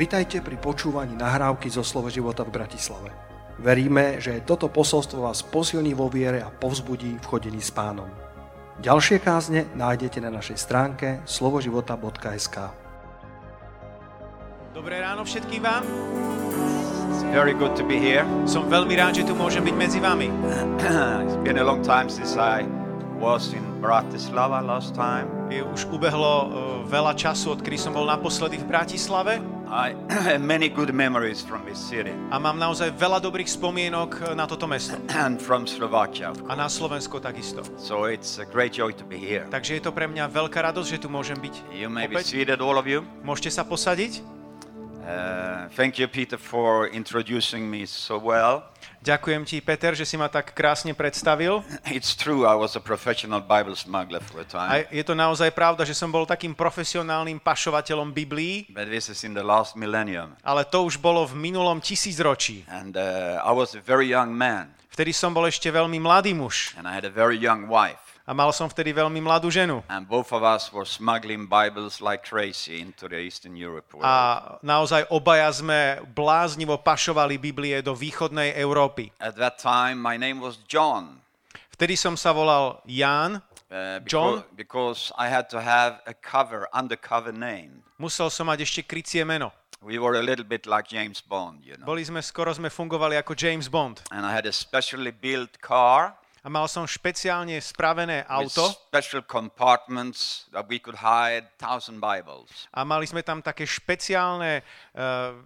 Vitajte pri počúvaní nahrávky zo Slovo života v Bratislave. Veríme, že toto posolstvo vás posilní vo viere a povzbudí v chodení s pánom. Ďalšie kázne nájdete na našej stránke slovoživota.sk Dobré ráno všetkým vám. It's very good to be here. Som veľmi rád, že tu môžem byť medzi vami. it's been a long time since I was in Bratislava last time. Je už ubehlo uh, veľa času, odkedy som bol naposledy v Bratislave I have many good memories from this city a mám naozaj veľa dobrých spomienok uh, na toto mesto. and from Slovakia, of A na Slovensko takisto. So it's a great joy to be here. Takže je to pre mňa veľká radosť, že tu môžem byť You may be opäť. seated, all of you. Môžete sa posadiť. Uh, thank you, Peter, for introducing me so well. Ďakujem ti, Peter, že si ma tak krásne predstavil. It's true, I was a professional Bible smuggler for a A time, je to naozaj pravda, že som bol takým profesionálnym pašovateľom Biblií, but this is in the last millennium. ale to už bolo v minulom tisícročí. And uh, I was a very young man, Vtedy som bol ešte veľmi mladý muž and I had a very young wife. A mal som vtedy veľmi mladú ženu. And both of us were smuggling Bibles like crazy into the Eastern Europe world. A naozaj obaja sme bláznivo pašovali Biblie do východnej Európy. At that time, my name was John. Vtedy som sa volal Ján, Uh, John? because I had to have a cover, undercover name. musel som mať ešte krycie meno. We were a little bit like James Bond, you know. Boli sme, skoro sme fungovali ako James Bond. And I had a specially built car A mal som špeciálne spravené auto special compartments that we could hide thousand Bibles. a mali sme tam také špeciálne uh,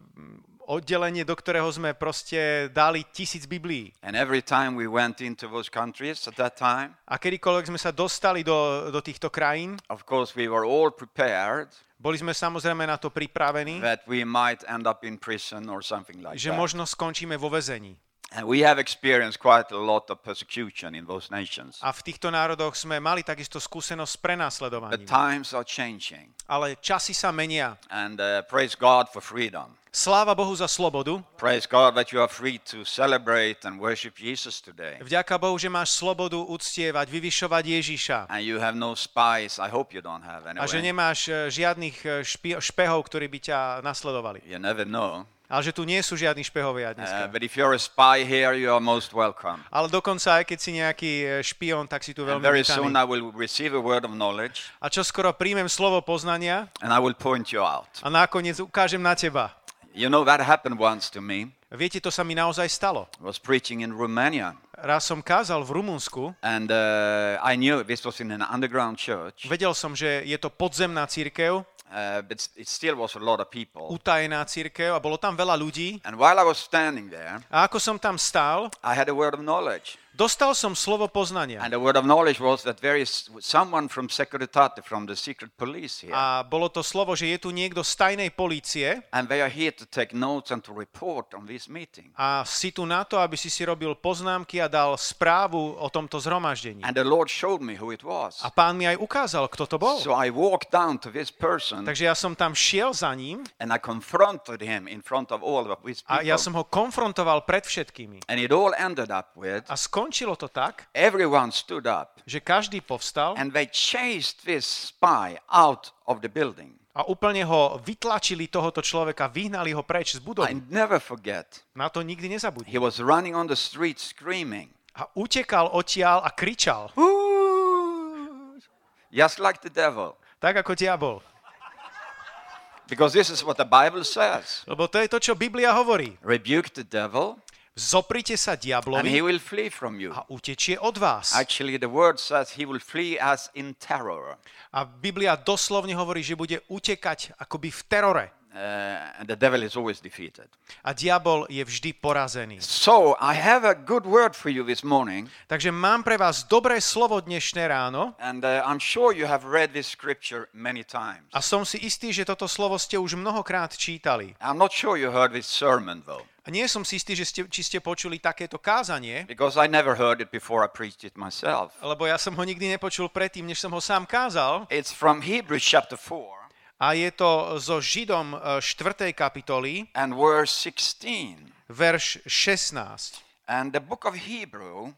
oddelenie, do ktorého sme proste dali tisíc Biblií. And every time we went into those countries at that time, A kedykoľvek sme sa dostali do, do týchto krajín, of course, we were all prepared boli sme samozrejme na to pripravení, that we might end up in prison or something like že that. možno skončíme vo väzení. And we have experienced quite a lot of persecution in those nations. A v týchto národoch sme mali takisto skúsenosť s The prenasledovaním. times are changing. Ale časy sa menia. And uh, praise God for freedom. Sláva Bohu za slobodu. Praise God that you are free to celebrate and worship Jesus today. Vďaka Bohu, že máš slobodu uctievať, vyvyšovať Ježiša. And you have no spies. I hope you don't have A že anyway. nemáš e, žiadnych e, špi- špehov, ktorí by ťa nasledovali. You never know. Ale že tu nie sú žiadni špehovia Uh, dneska. but if you're a spy here, you are most welcome. Ale dokonca aj keď si nejaký e, špión, tak si tu veľmi very soon. I will receive a word of knowledge A čo skoro príjmem slovo poznania and I will point you out. a nakoniec ukážem na teba. You know, that happened once to me. Viete, to sa mi naozaj stalo. I was preaching in Romania. Raz som kázal v Rumunsku, And uh, I knew this was in an underground church. vedel som, že je to podzemná církev, Uh, but it still was a lot of people. utajená církev a bolo tam veľa ľudí. And while I was standing there, A ako som tam stál, I had a word of knowledge. Dostal som slovo poznania. And the word of knowledge was that there is someone from Securitate, from the secret police here. A bolo to slovo, že je tu niekto z tajnej polície And they are here to take notes and to report on this meeting. a si tu na to, aby si si robil poznámky a dal správu o tomto zhromaždení. And the Lord showed me who it was. A pán mi aj ukázal, kto to bol. So I walked down to this person Takže ja som tam šiel za ním and I confronted him in front of all of these a ja people. som ho konfrontoval pred všetkými. And it all ended up with A skončilo to tak, everyone stood up že každý povstal and they chased this spy out of the building. a úplne ho vytlačili tohoto človeka, vyhnali ho preč z I budovy. never forget. Na to nikdy nezabudni. He was running on the street screaming. A utekal odtiaľ a kričal, "Ooh!" Just like the devil. tak ako diabol. Because this is what the Bible says. Lebo to je to, čo Biblia hovorí. Rebuke the devil Zoprite sa and he diablovi will flee from you. a utečie od vás. Actually, the word says he will flee as in terror. A Biblia doslovne hovorí, že bude utekať akoby v terore. Uh, and the devil is always defeated. A diabol je vždy porazený. So, I have a good word for you this morning. Takže mám pre vás dobré slovo dnešné ráno And uh, I'm sure you have read this scripture many times. a som si istý, že toto slovo ste už mnohokrát čítali. I'm not sure you heard this sermon, though, A nie som si istý, že ste, či ste počuli takéto kázanie, because I never heard it before I preached it myself. lebo ja som ho nikdy nepočul predtým, než som ho sám kázal. It's from Hebrews chapter 4 A je to zo Židom e, 4. kapitoly, and verse 16. verš 16. And the book of Hebrew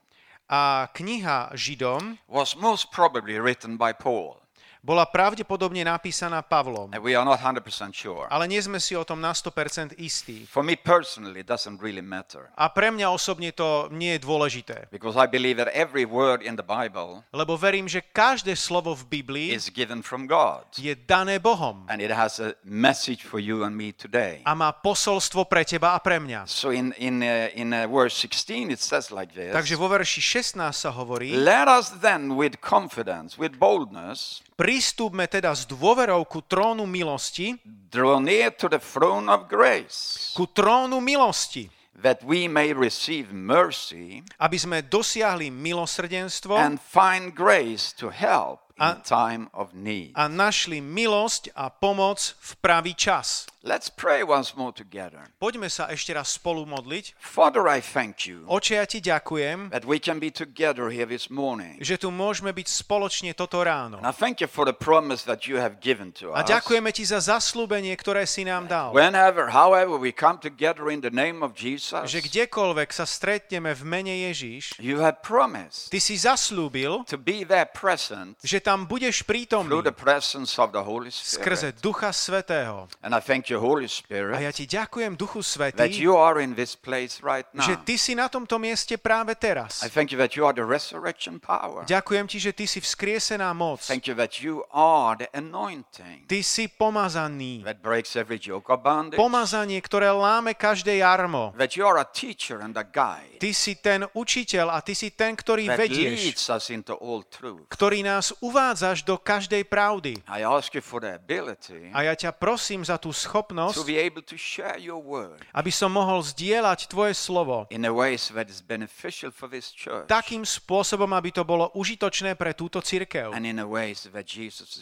A kniha Židom was most probably written by Paul. Bola pravdepodobne napísaná Pavlom. And we are not 100% sure. Ale nie sme si o tom na 100% istí. For me personally, it doesn't really matter. A pre mňa osobne to nie je dôležité. Because I believe that every word in the Bible Lebo verím, že každé slovo v Biblii is given from God. je dané Bohom. And it has a message for you and me today. A má posolstvo pre teba a pre mňa. So in, in, uh, in uh, verse 16, it says like this. Takže vo verši 16 sa hovorí, Let us then with confidence, with boldness, pristúpme teda s dôverou ku trónu milosti, draw near to the throne of grace, ku trónu milosti, that we may receive mercy aby sme dosiahli milosrdenstvo and find grace to help in A- time of need. a našli milosť a pomoc v pravý čas. Let's pray once more together. Poďme sa ešte raz spolu modliť. Father, I thank you Oče, ja ti ďakujem, that we can be together here this morning. že tu môžeme byť spoločne toto ráno. And I thank you for the promise that you have given to A ďakujeme ti za zaslúbenie, ktoré si nám dal. Whenever, however, we come together in the name of Jesus, Že kdekoľvek sa stretneme v mene Ježiš, you have promised ty si zaslúbil, to be there present že tam budeš prítomný through the presence of the Holy skrze Spirit. Ducha Svetého. And I thank you, Holy A Spirit, ja ti ďakujem, Duchu that Svetý, you are in this place right now. že ty si na tomto mieste práve teraz. I thank you that you are the resurrection power. Ďakujem ti, že ty si vzkriesená moc. Thank you that you are the anointing Ty si pomazaný. that breaks every yoke of bondage. Pomazanie, ktoré láme každé jarmo. That you are a teacher and a guide Ty si ten učiteľ a ty si ten, ktorý that vedieš, leads us into all truth. ktorý nás uvádzaš do každej pravdy. I ask you for the ability A ja ťa prosím za tú to schopnosť, be able to share your word aby som mohol zdieľať tvoje slovo in a ways that is beneficial for this church takým spôsobom, aby to bolo užitočné pre túto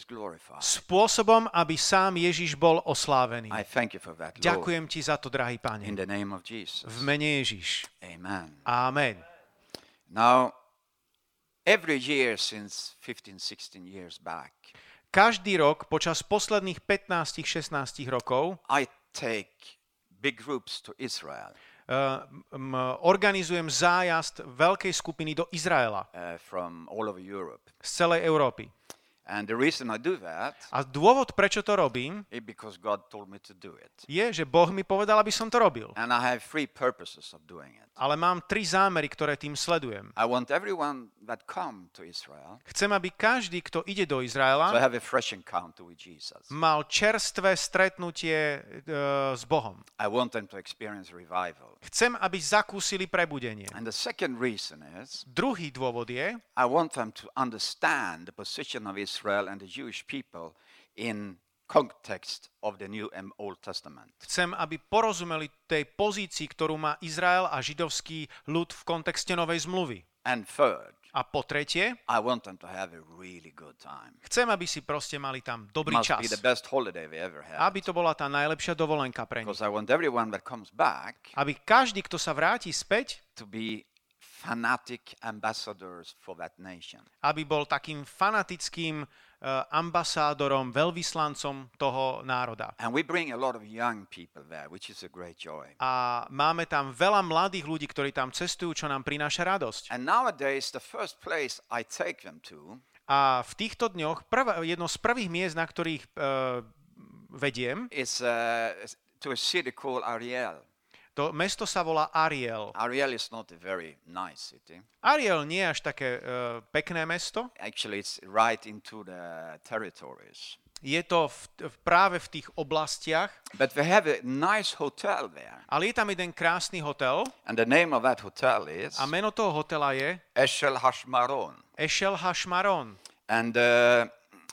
glorified. Spôsobom, aby sám Ježiš bol oslávený. I thank you for that, Lord. Ďakujem ti za to, drahý In pane. the name of Jesus. V mene Ježiš. Amen. Amen. Now, every year since 15, 16 years back, Každý rok počas posledných 15-16 rokov I take big groups to Israel uh, m, organizujem zájazd veľkej skupiny do Izraela uh, from all over Europe. z celej Európy. And the reason I do that A dôvod, prečo to robím, God told me to do it. je, že Boh mi povedal, aby som to robil. And I have three purposes of doing it. Ale mám tri zámery, ktoré tým sledujem. I want everyone that come to Israel Chcem, aby každý, kto ide do Izraela, have a fresh encounter with Jesus. mal čerstvé stretnutie uh, s Bohom. I want them to experience revival. Chcem, aby zakúsili prebudenie. And the second reason is Druhý dôvod je, I want them to understand the position of Israel and the Jewish people in context of the New and Old Testament. chcem, aby porozumeli tej pozícii, ktorú má Izrael a židovský ľud v kontexte Novej zmluvy. And third, A po tretie, I want them to have a really good time. chcem, aby si proste mali tam dobrý Must čas. be the best holiday we ever had. Aby to bola tá najlepšia dovolenka pre nich. I want everyone that comes back Aby každý, kto sa vráti späť, to be fanatic ambassadors for that nation. aby bol takým fanatickým uh, ambasádorom, veľvyslancom toho národa. And we bring a lot of young people there, which is a great joy. A máme tam veľa mladých ľudí, ktorí tam cestujú, čo nám prináša radosť. And nowadays, the first place I take them to A v týchto dňoch prv, jedno z prvých miest, na ktorých uh, vediem, is uh, to a city called Ariel. To mesto sa volá Ariel. Ariel is not a very nice city. Ariel nie je až také uh, pekné mesto. Actually, it's right into the territories. Je to v, v, práve v tých oblastiach, But we have a nice hotel there. ale je tam jeden krásny hotel And the name of that hotel is a meno toho hotela je Eshel Hashmaron. Eshel Hashmaron. And uh,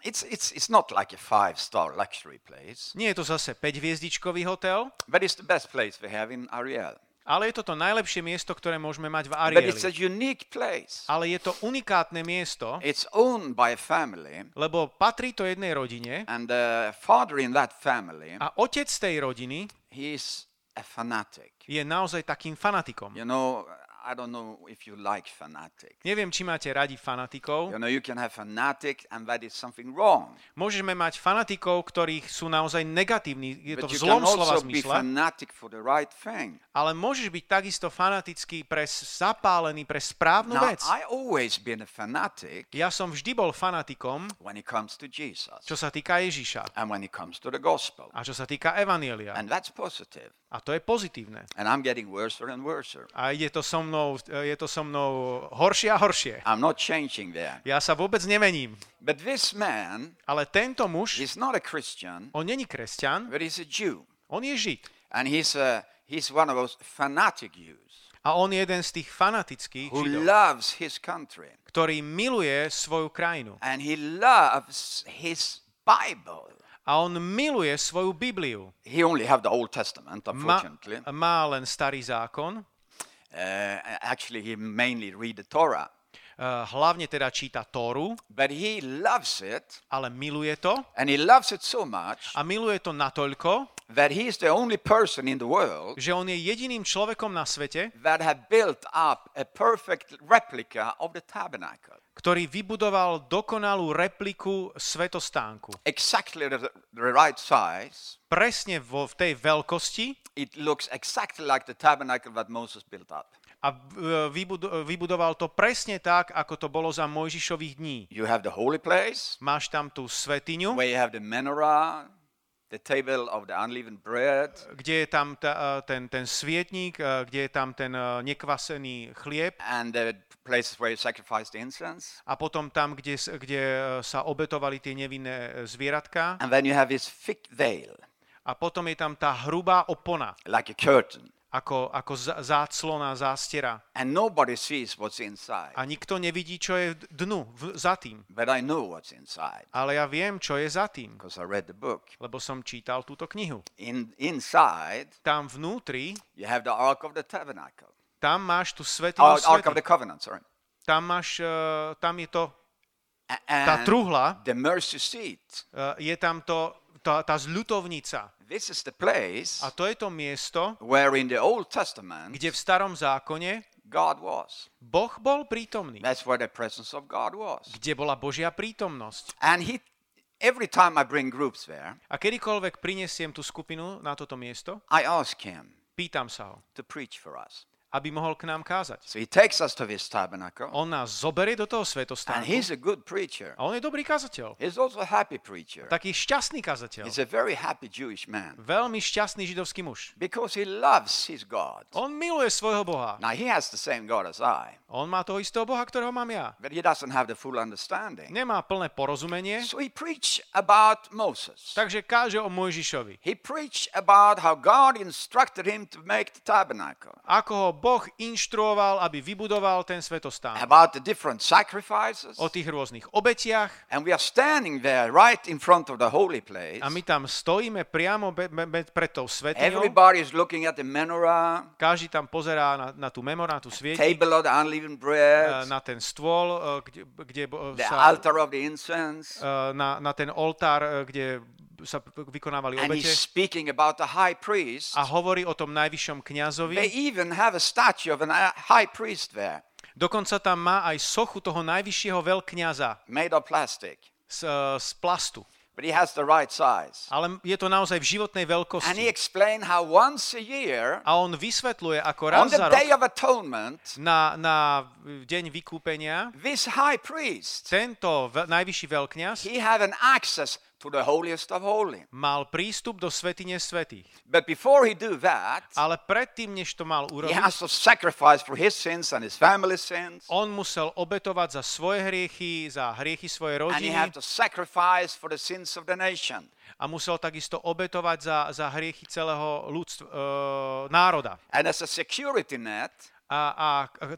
it's, it's, it's not like a five star luxury place, Nie je to zase 5-hviezdičkový hotel, but it's the best place we have in Ariel. ale je to to najlepšie miesto, ktoré môžeme mať v But it's a Arieli. unique place. Ale je to unikátne miesto, It's owned by a family, lebo patrí to jednej rodine and the father in that family, a otec tej rodiny he's a fanatic. je naozaj takým fanatikom. You know, I don't know if you like fanatic. Neviem, či máte radi fanatikov. You know, you can have fanatic and that is something wrong. Môžeme mať fanatikov, ktorých sú naozaj negatívni, je to But v zlom slova zmysle, right ale môžeš byť takisto fanatický pre zapálený pre správnu Now, vec. I always been a fanatic Ja som vždy bol fanatikom, when it comes to Jesus čo sa týka Ježiša and when it comes to the gospel. a čo sa týka Evanielia. And that's positive. A to je pozitívne. And I'm getting worse and worse. A je to so mnou, je to so mnou horšie a horšie. I'm not changing there. Ja sa vôbec nemením. But this man Ale tento muž, is not a Christian, on není kresťan, but he's a Jew. on je žid. And he's, a, he's one of those fanatic Jews A on je jeden z tých fanatických who židov, loves his country. ktorý miluje svoju krajinu. And he loves his Bible. A on miluje svoju Bibliu. He only have the Old Testament, Má, unfortunately. má len starý zákon, Uh, actually, he mainly read the Torah. Uh, hlavne teda číta Tóru, But he loves it, ale miluje to and he loves it so much a miluje to natoľko, that he is the only person in the world že on je jediným človekom na svete, that have built up a perfect replica of the tabernacle. ktorý vybudoval dokonalú repliku svetostánku. Exactly the, the right size. Presne vo, v tej veľkosti It looks exactly like the tabernacle that Moses built up. A vybudo- vybudoval to presne tak, ako to bolo za Mojžišových dní. You have the holy place, Máš tam tú svetiňu, where you have the menorah, the table of the unleavened bread, kde je tam ta, eh, ten, ten svietník, eh, kde je tam ten nekvasený chlieb and the places where you sacrifice the incense. a potom tam, kde, kde sa obetovali tie nevinné zvieratka And then you have this thick veil, a potom je tam tá hrubá opona, like a curtain. Ako, ako záclona, zástera. And nobody sees what's inside. A nikto nevidí, čo je dnu, v, za tým. But I know what's inside Ale ja viem, čo je za tým, I read the book. lebo som čítal túto knihu. In, inside, Tam vnútri, you have the Ark of the Tabernacle. tam máš tú Or, svetiňu Ark of the Covenant, sorry. Tam máš, eh, tam je to, tá truhla, the mercy seat. eh, je tam to, tá, tá zľutovnica. This is the place A to je to miesto, where in the Old Testament kde v starom zákone God was. Boh bol prítomný. That's where the presence of God was. Kde bola Božia prítomnosť. And he, every time I bring groups there, A kedykoľvek prinesiem tú skupinu na toto miesto, I ask him pýtam sa ho, to preach for us. Aby mohol k nám kázať. So he takes us to this tabernacle, On nás zoberie do toho and svetostánku he's a good preacher. a on je dobrý kazateľ. He's also a happy preacher. Taký šťastný kazateľ. He's a very happy Jewish man Veľmi šťastný židovský muž. because he loves his God. On miluje svojho Boha. Now he has the same God as I, On má toho istého Boha, ktorého mám ja. but he doesn't have the full understanding. Nemá plné porozumenie, So he preached about Moses. takže káže o Mojžišovi. He preached about how God instructed him to make the tabernacle, Ako ho Boh inštruoval, aby vybudoval ten svetostán. about the different sacrifices. O tých rôznych obetiach. And we are standing there right in front of the holy place. A my tam stojíme priamo be, be, be, pred tou svetiňou. Everybody is looking at the menorah, Každý tam pozerá na, na tú memor, na tú svieť, table of the unleavened eh, bread, na ten stôl, eh, kde, kde the sa, altar of the incense. eh, na, na ten oltár, eh, kde sa vykonávali And he's speaking about the high priest. a hovorí o tom najvyššom They kňazovi. even have a statue of a high priest there, Dokonca tam má aj sochu toho najvyššieho veľkňaza made of plastic. z, eh, z plastu. But he has the right size. Ale je to naozaj v životnej And he veľkosti. explained how once a year, A on vysvetľuje, ako on raz the za rok Day of Atonement, na, na deň vykúpenia this high priest, tento najvyšší veľkňaz he had an access to the holiest of holy. mal prístup do svetine svetých. But before he do that, Ale predtým, než to mal he urobiť, has to sacrifice for his sins and his family's sins. on musel obetovať za svoje hriechy, za hriechy svojej And he rodiny had to sacrifice for the sins of the nation. a musel takisto obetovať za, za hriechy celého ľudstva, e, národa. And as a security net, A, a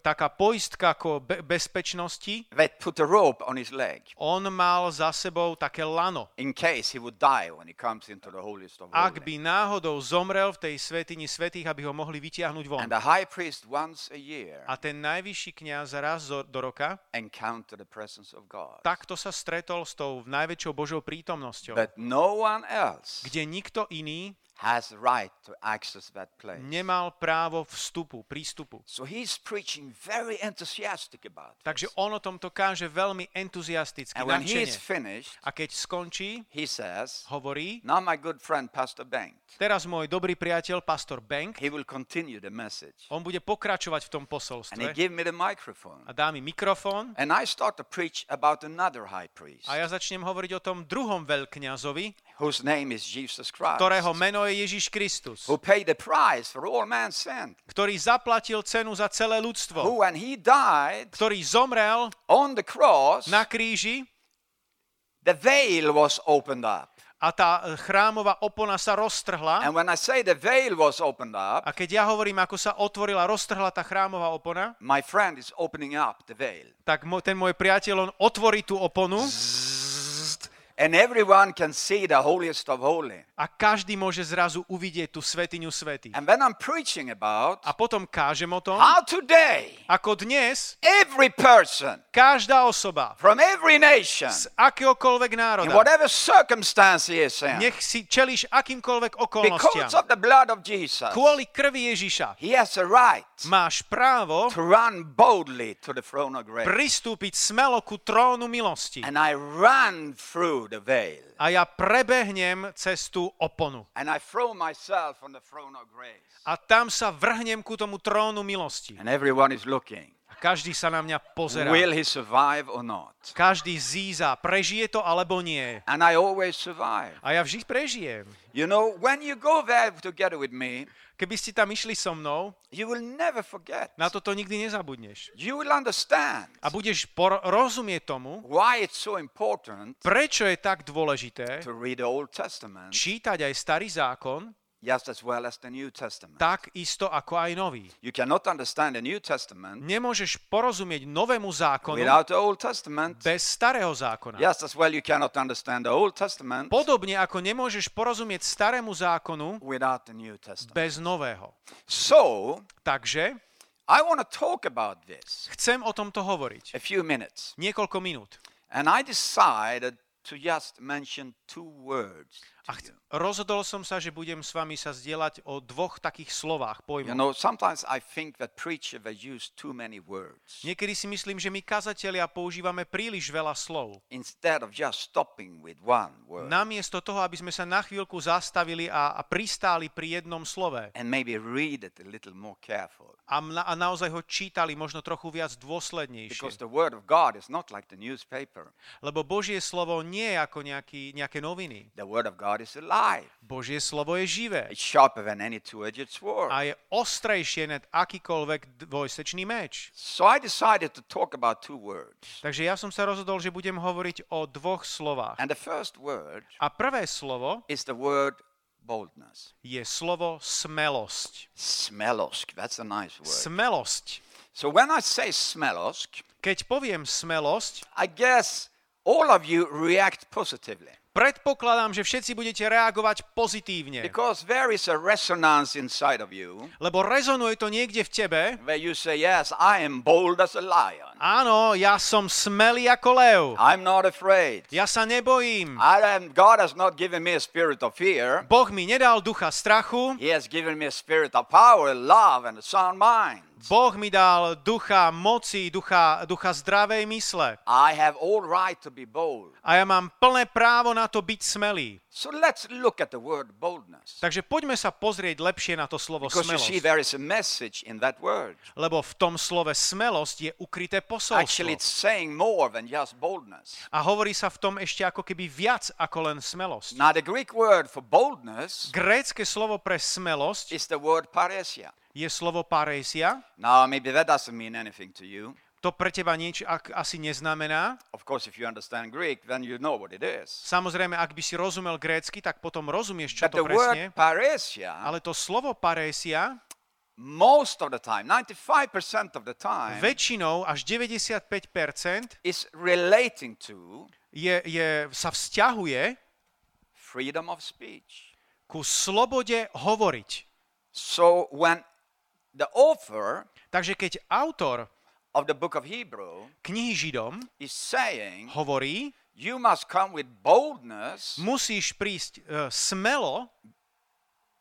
taká poistka ako be, bezpečnosti, put a rope on his leg on mal za sebou také lano. in case he would die when he comes into the holiest of Ak by náhodou zomrel v tej svetini svetých, aby ho mohli vytiahnuť von. And the high priest once a year A ten najvyšší kňaz raz zo- do roka encountered the presence of God. takto sa stretol s tou najväčšou Božou prítomnosťou, But no one else kde nikto iný has right to access that place. nemal právo vstupu, prístupu. So he's preaching very enthusiastic about it. Takže on o tomto káže veľmi entuziasticky, And when he is finished, A keď skončí, he says, hovorí, Now my good friend Pastor Bengt, teraz môj dobrý priateľ, pastor Bank, he will continue the message. on bude pokračovať v tom And he posolstve gave me the microphone. a dá mi mikrofón And I start to preach about another high priest a ja začnem hovoriť o tom druhom veľkňazovi, whose name is Jesus Christ, ktorého meno je Ježiš Kristus, who paid the price for all man's sin, ktorý zaplatil cenu za celé ľudstvo, who when he died ktorý zomrel on the cross, na kríži the veil was opened up. a tá e, chrámová opona sa roztrhla. And when I say the veil was opened up, A keď ja hovorím, ako sa otvorila, roztrhla tá chrámová opona, my friend is opening up the veil. tak ten môj priateľ, on otvorí tú oponu And everyone can see the holiest of holy. a každý môže zrazu uvidieť tú svetiňu svety. And when I'm preaching about A potom kážem o tom, how today ako dnes every person každá osoba from every nation, z akéhokoľvek in národa, whatever circumstance he is in, nech si čelíš akýmkoľvek okolnostiam. because of the blood of Jesus, Kvôli krvi Ježiša he has a right máš právo to run boldly to the throne of grace. pristúpiť smelo ku trónu milosti. And I run through the veil. A ja prebehnem cez tú oponu. And I throw myself on the throne of grace. A tam sa vrhnem ku tomu trónu milosti. And everyone is looking. A každý sa na mňa pozerá. Will he survive or not? Každý zíza, prežije to alebo nie. And I always survive. A ja vždy prežijem. You know, when you go there together with me, Keby ste tam išli so mnou, you will never forget. na toto nikdy nezabudneš. You will understand A budeš rozumieť tomu, why it's so important prečo je tak dôležité to read the Old Testament čítať aj starý zákon, just as well as the New Testament. tak isto ako aj nový. You cannot understand the New Testament Nemôžeš porozumieť novému zákonu without the Old Testament, bez starého zákona. just as well you cannot understand the Old Testament Podobne ako nemôžeš porozumieť starému zákonu without the New Testament. bez nového. So, Takže I want to talk about this chcem o tomto hovoriť. a few minutes. Niekoľko minút. And I decided to just mention two words. A ch- rozhodol som sa, že budem s vami sa zdieľať o dvoch takých slovách, You pojmoch. know, sometimes I think that preacher they use too many words Niekedy si myslím, že my kazatelia používame príliš veľa slov. instead of just stopping with one word Namiesto toho, aby sme sa na chvíľku zastavili a, a pristáli pri jednom slove and maybe read it a little more careful. a, mna- a naozaj ho čítali možno trochu viac Because dôslednejšie. the word of God is not like the newspaper. Lebo Božie slovo nie je ako nejaký, nejaké noviny. The word of God is alive. Božie slovo je živé It's sharper than any two-edged sword. a je ostrejšie net akýkoľvek dvojsečný meč. So I decided to talk about two words. Takže ja som sa rozhodol, že budem hovoriť o dvoch slovách. And the first word A prvé slovo is the word boldness. je slovo smelosť. Smelosk. That's a nice word. Smelosť. So when I say smelosk, Keď poviem smelosť, I guess all of you react positively. Predpokladám, že všetci budete reagovať pozitívne. Because there is a resonance inside of you Lebo rezonuje to niekde v tebe. where you say, Yes, I am bold as a lion. Áno, ja som smelý ako lev. I'm not afraid. Ja sa nebojím. I am, God has not given me a spirit of fear. Boh mi nedal ducha strachu, He has given me a spirit of power, love, and a sound mind. Boh mi dal ducha moci, ducha, ducha zdravej mysle. I have all right to be bold. A ja mám plné právo na to byť smelý. So let's look at the word boldness. Takže poďme sa pozrieť lepšie na to slovo Because you see, smelosť. there is a message in that word. Lebo v tom slove smelosť je ukryté Actually, posolstvo. it's saying more than just boldness. A hovorí sa v tom ešte ako keby viac ako len smelosť. Now, the Greek word for boldness Grécke slovo pre smelosť is the word paresia. Je slovo parésia. Now, maybe that doesn't mean anything to you. To pre teba nič ak, asi neznamená. Of course, if you understand Greek, then you know what it is. Samozrejme, ak by si rozumel grécky, tak potom rozumieš, čo But to presne. paresia, Ale to slovo parésia most of the time, 95% of the time, väčšinou až 95% is relating to je, je, sa vzťahuje freedom of speech. ku slobode hovoriť. So when the author Takže keď autor of the book of Hebrew knihy Židom is saying, hovorí, you must come with boldness musíš prísť uh, smelo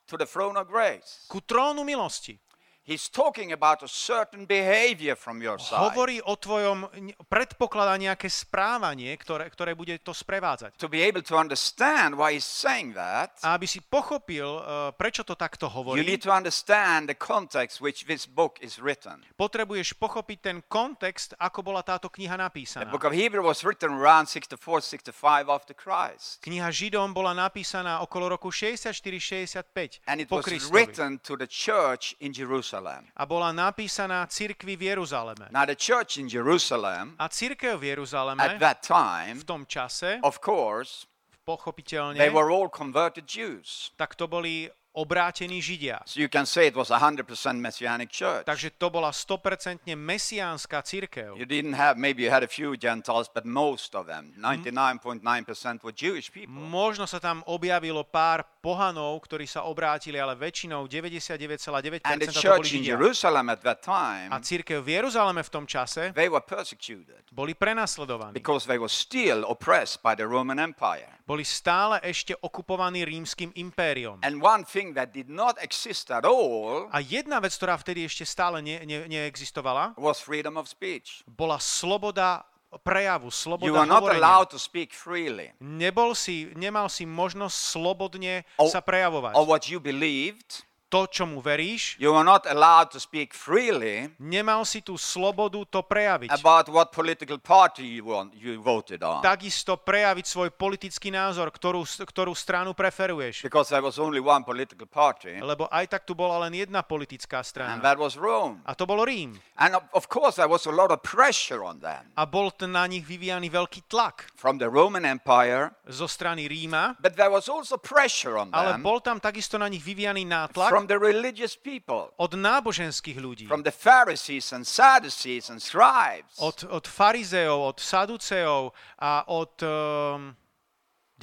to the throne of grace. ku trónu milosti. He's talking about a certain behavior from your side. Hovorí o tvojom, predpokladá nejaké správanie, ktoré, ktoré bude to sprevádzať. To be able to understand why he's saying that, A aby si pochopil, eh, prečo to takto you hovorí, need to understand the context which this book is written. potrebuješ pochopiť ten kontext, ako bola táto kniha The napísaná. book of Hebrew was written around 64, 65 after Christ. Kniha Židom bola napísaná okolo roku 64-65 And it po was Kristovi. written to the church in Jerusalem. A bola napísaná cirkvi v Jeruzaleme. Now, the church in Jerusalem A církev v Jeruzaleme at that time, v tom čase, of course, pochopiteľne, they were all converted Jews. tak to boli obrátení Židia. So you can say it was a 100% Messianic church. Takže to bola 100% mesiánska církev. You didn't have, maybe you had a few Gentiles, but most of them, 99.9% were Jewish people. Možno sa tam objavilo pár pohanov, ktorí sa obrátili, ale väčšinou 99,9% And the to boli Židia. Jerusalem at that A time, církev v Jeruzaleme v tom čase they were persecuted boli prenasledovaní. because they were still oppressed by the Roman Empire. Boli stále ešte okupovaní rímskym impériom. And one thing that did not exist at all A jedna vec, ktorá vtedy ešte stále ne, ne, neexistovala, was freedom of speech. bola sloboda prejavu, sloboda You not allowed to speak freely Nebol si, nemal si možnosť slobodne O- sa prejavovať. of what you believed. To, čomu veríš, You were not allowed to speak freely nemal si tú slobodu to prejaviť. about what political party you, want, you voted on. Takisto prejaviť svoj politický názor, ktorú, ktorú stranu preferuješ. Because there was only one political party, Lebo aj tak tu bola len jedna politická and strana. that was Rome. A to bol Rím. And of, course, there was a lot of pressure on them A bol na nich vyvíjaný veľký tlak from the Roman Empire, zo strany Ríma, but there was also pressure on ale them bol tam takisto na nich vyvíjaný nátlak from the religious people, od náboženských ľudí. from the Pharisees and Sadducees and scribes. Od, od farizeov, od saduceov a od um,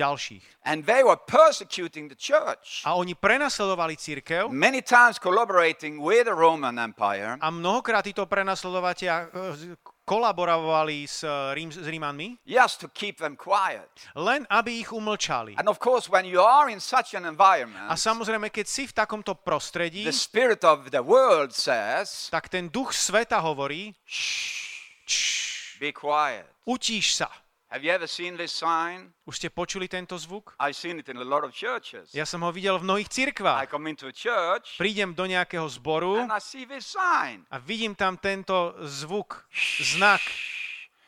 ďalších. And they were persecuting the church, A oni prenasledovali církev many times collaborating with the Roman Empire a mnohokrát títo prenasledovatelia eh, kolaborovali s, eh, Rím, s Rímanmi, just to keep them quiet. len aby ich umlčali. And of course, when you are in such an A environment, samozrejme, keď si v takomto prostredí, the spirit of the world says, tak ten duch sveta hovorí, shh, "Čš, be quiet. utíš sa. Have you ever seen this sign? Už ste počuli tento zvuk? I've seen it in a lot of churches. Ja som ho videl v mnohých I cirkvách. come into a church Prídem do nejakého zboru and I see this sign. a vidím tam tento zvuk, znak.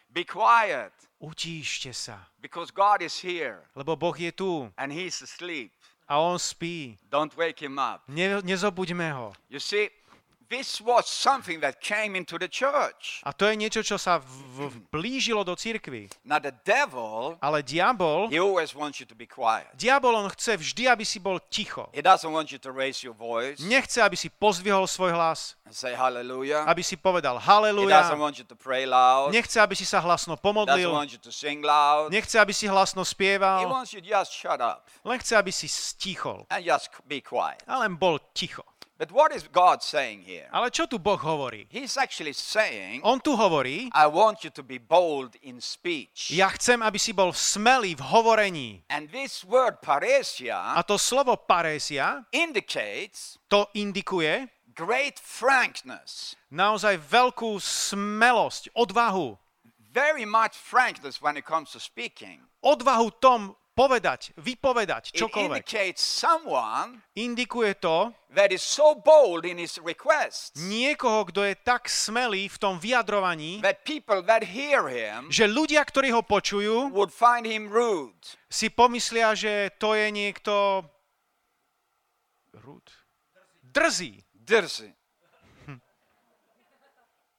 Be quiet Utíšte sa, because God is here lebo Boh je tu and He's asleep. a on spí. Don't wake Him up. Ne, nezobuďme ho. You see, A to je niečo, čo sa v, v, blížilo do cirkvi. Ale diabol, diabol on chce vždy, aby si bol ticho. He doesn't want you to raise your voice Nechce, aby si pozdvihol svoj hlas, aby si povedal He haleluja. doesn't want you to pray loud. He Nechce, aby si sa hlasno pomodlil. want you to sing loud. Nechce, aby si hlasno He spieval. wants you just shut up Len chce, aby si stichol. and just be quiet. A len bol ticho. But what is God saying here? Ale čo tu Boh hovorí? He's actually saying, On tu hovorí, I want you to be bold in speech. ja chcem, aby si bol smelý v hovorení. And this word A paresia to slovo parésia, indicates to indikuje great frankness, naozaj veľkú smelosť, odvahu. very much frankness when it comes to speaking. Odvahu tom povedať, vypovedať, čokoľvek. Indikuje to that is so bold in his requests niekoho, kto je tak smelý v tom vyjadrovaní, that people that hear him že ľudia, ktorí ho počujú, would find him rude. si pomyslia, že to je niekto... Rud. Drzý.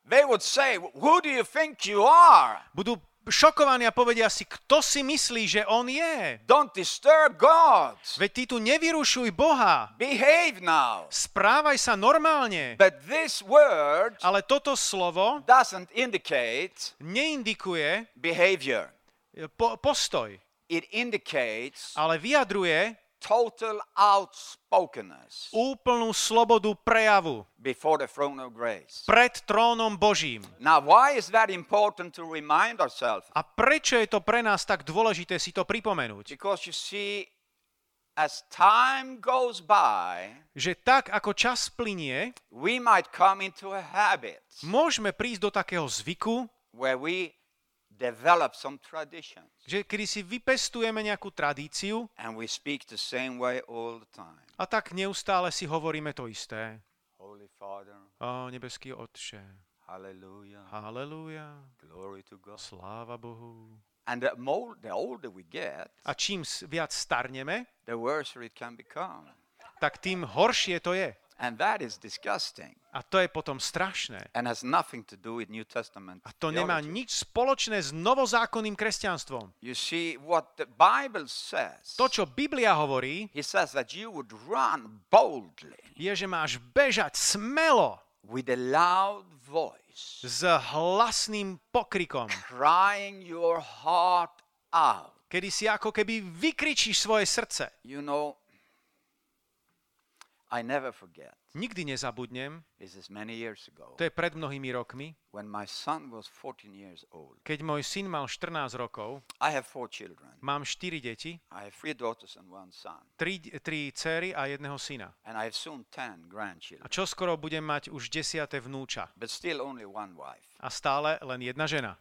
They would say, Who do you think you are? Budú šokovaní a povedia si, kto si myslí, že on je. Don't disturb God. Veď ty tu nevyrušuj Boha. Behave now. Správaj sa normálne. But this word Ale toto slovo doesn't indicate neindikuje behavior. po- postoj, It indicates ale vyjadruje total outspokenness úplnú slobodu prejavu before the throne of grace. pred trónom Božím. Now, why is that important to remind ourselves? A prečo je to pre nás tak dôležité si to pripomenúť? Because you see, as time goes by, že tak ako čas plinie, we might come into a habit môžeme prísť do takého zvyku, where we develop some traditions že kedy si vypestujeme nejakú tradíciu and we speak the same way all the time. a tak neustále si hovoríme to isté. Holy Father, Ó, nebeský Otče, hallelujah, halleluja, glory to God. sláva Bohu. And the, more, the older we get, A čím viac starneme, the worse it can become. tak tým horšie to je. And that is disgusting A to je potom strašné. and has nothing to do with New Testament. A to nemá nič spoločné s novozákonným kresťanstvom. You see, what the Bible says, To, čo Biblia hovorí, he says that you would run boldly je, že máš bežať smelo with a loud voice, s hlasným pokrikom, crying your heart out. kedy si ako keby vykričíš svoje srdce. You know, I never forget. Nikdy nezabudnem, to je pred mnohými rokmi, when my son was 14 years old. keď môj syn mal 14 rokov, mám 4 deti, I have three daughters and one son. 3, 3 céry a jedného syna. And I have soon 10 grandchildren. A čo skoro budem mať už desiate vnúča. A stále len jedna žena.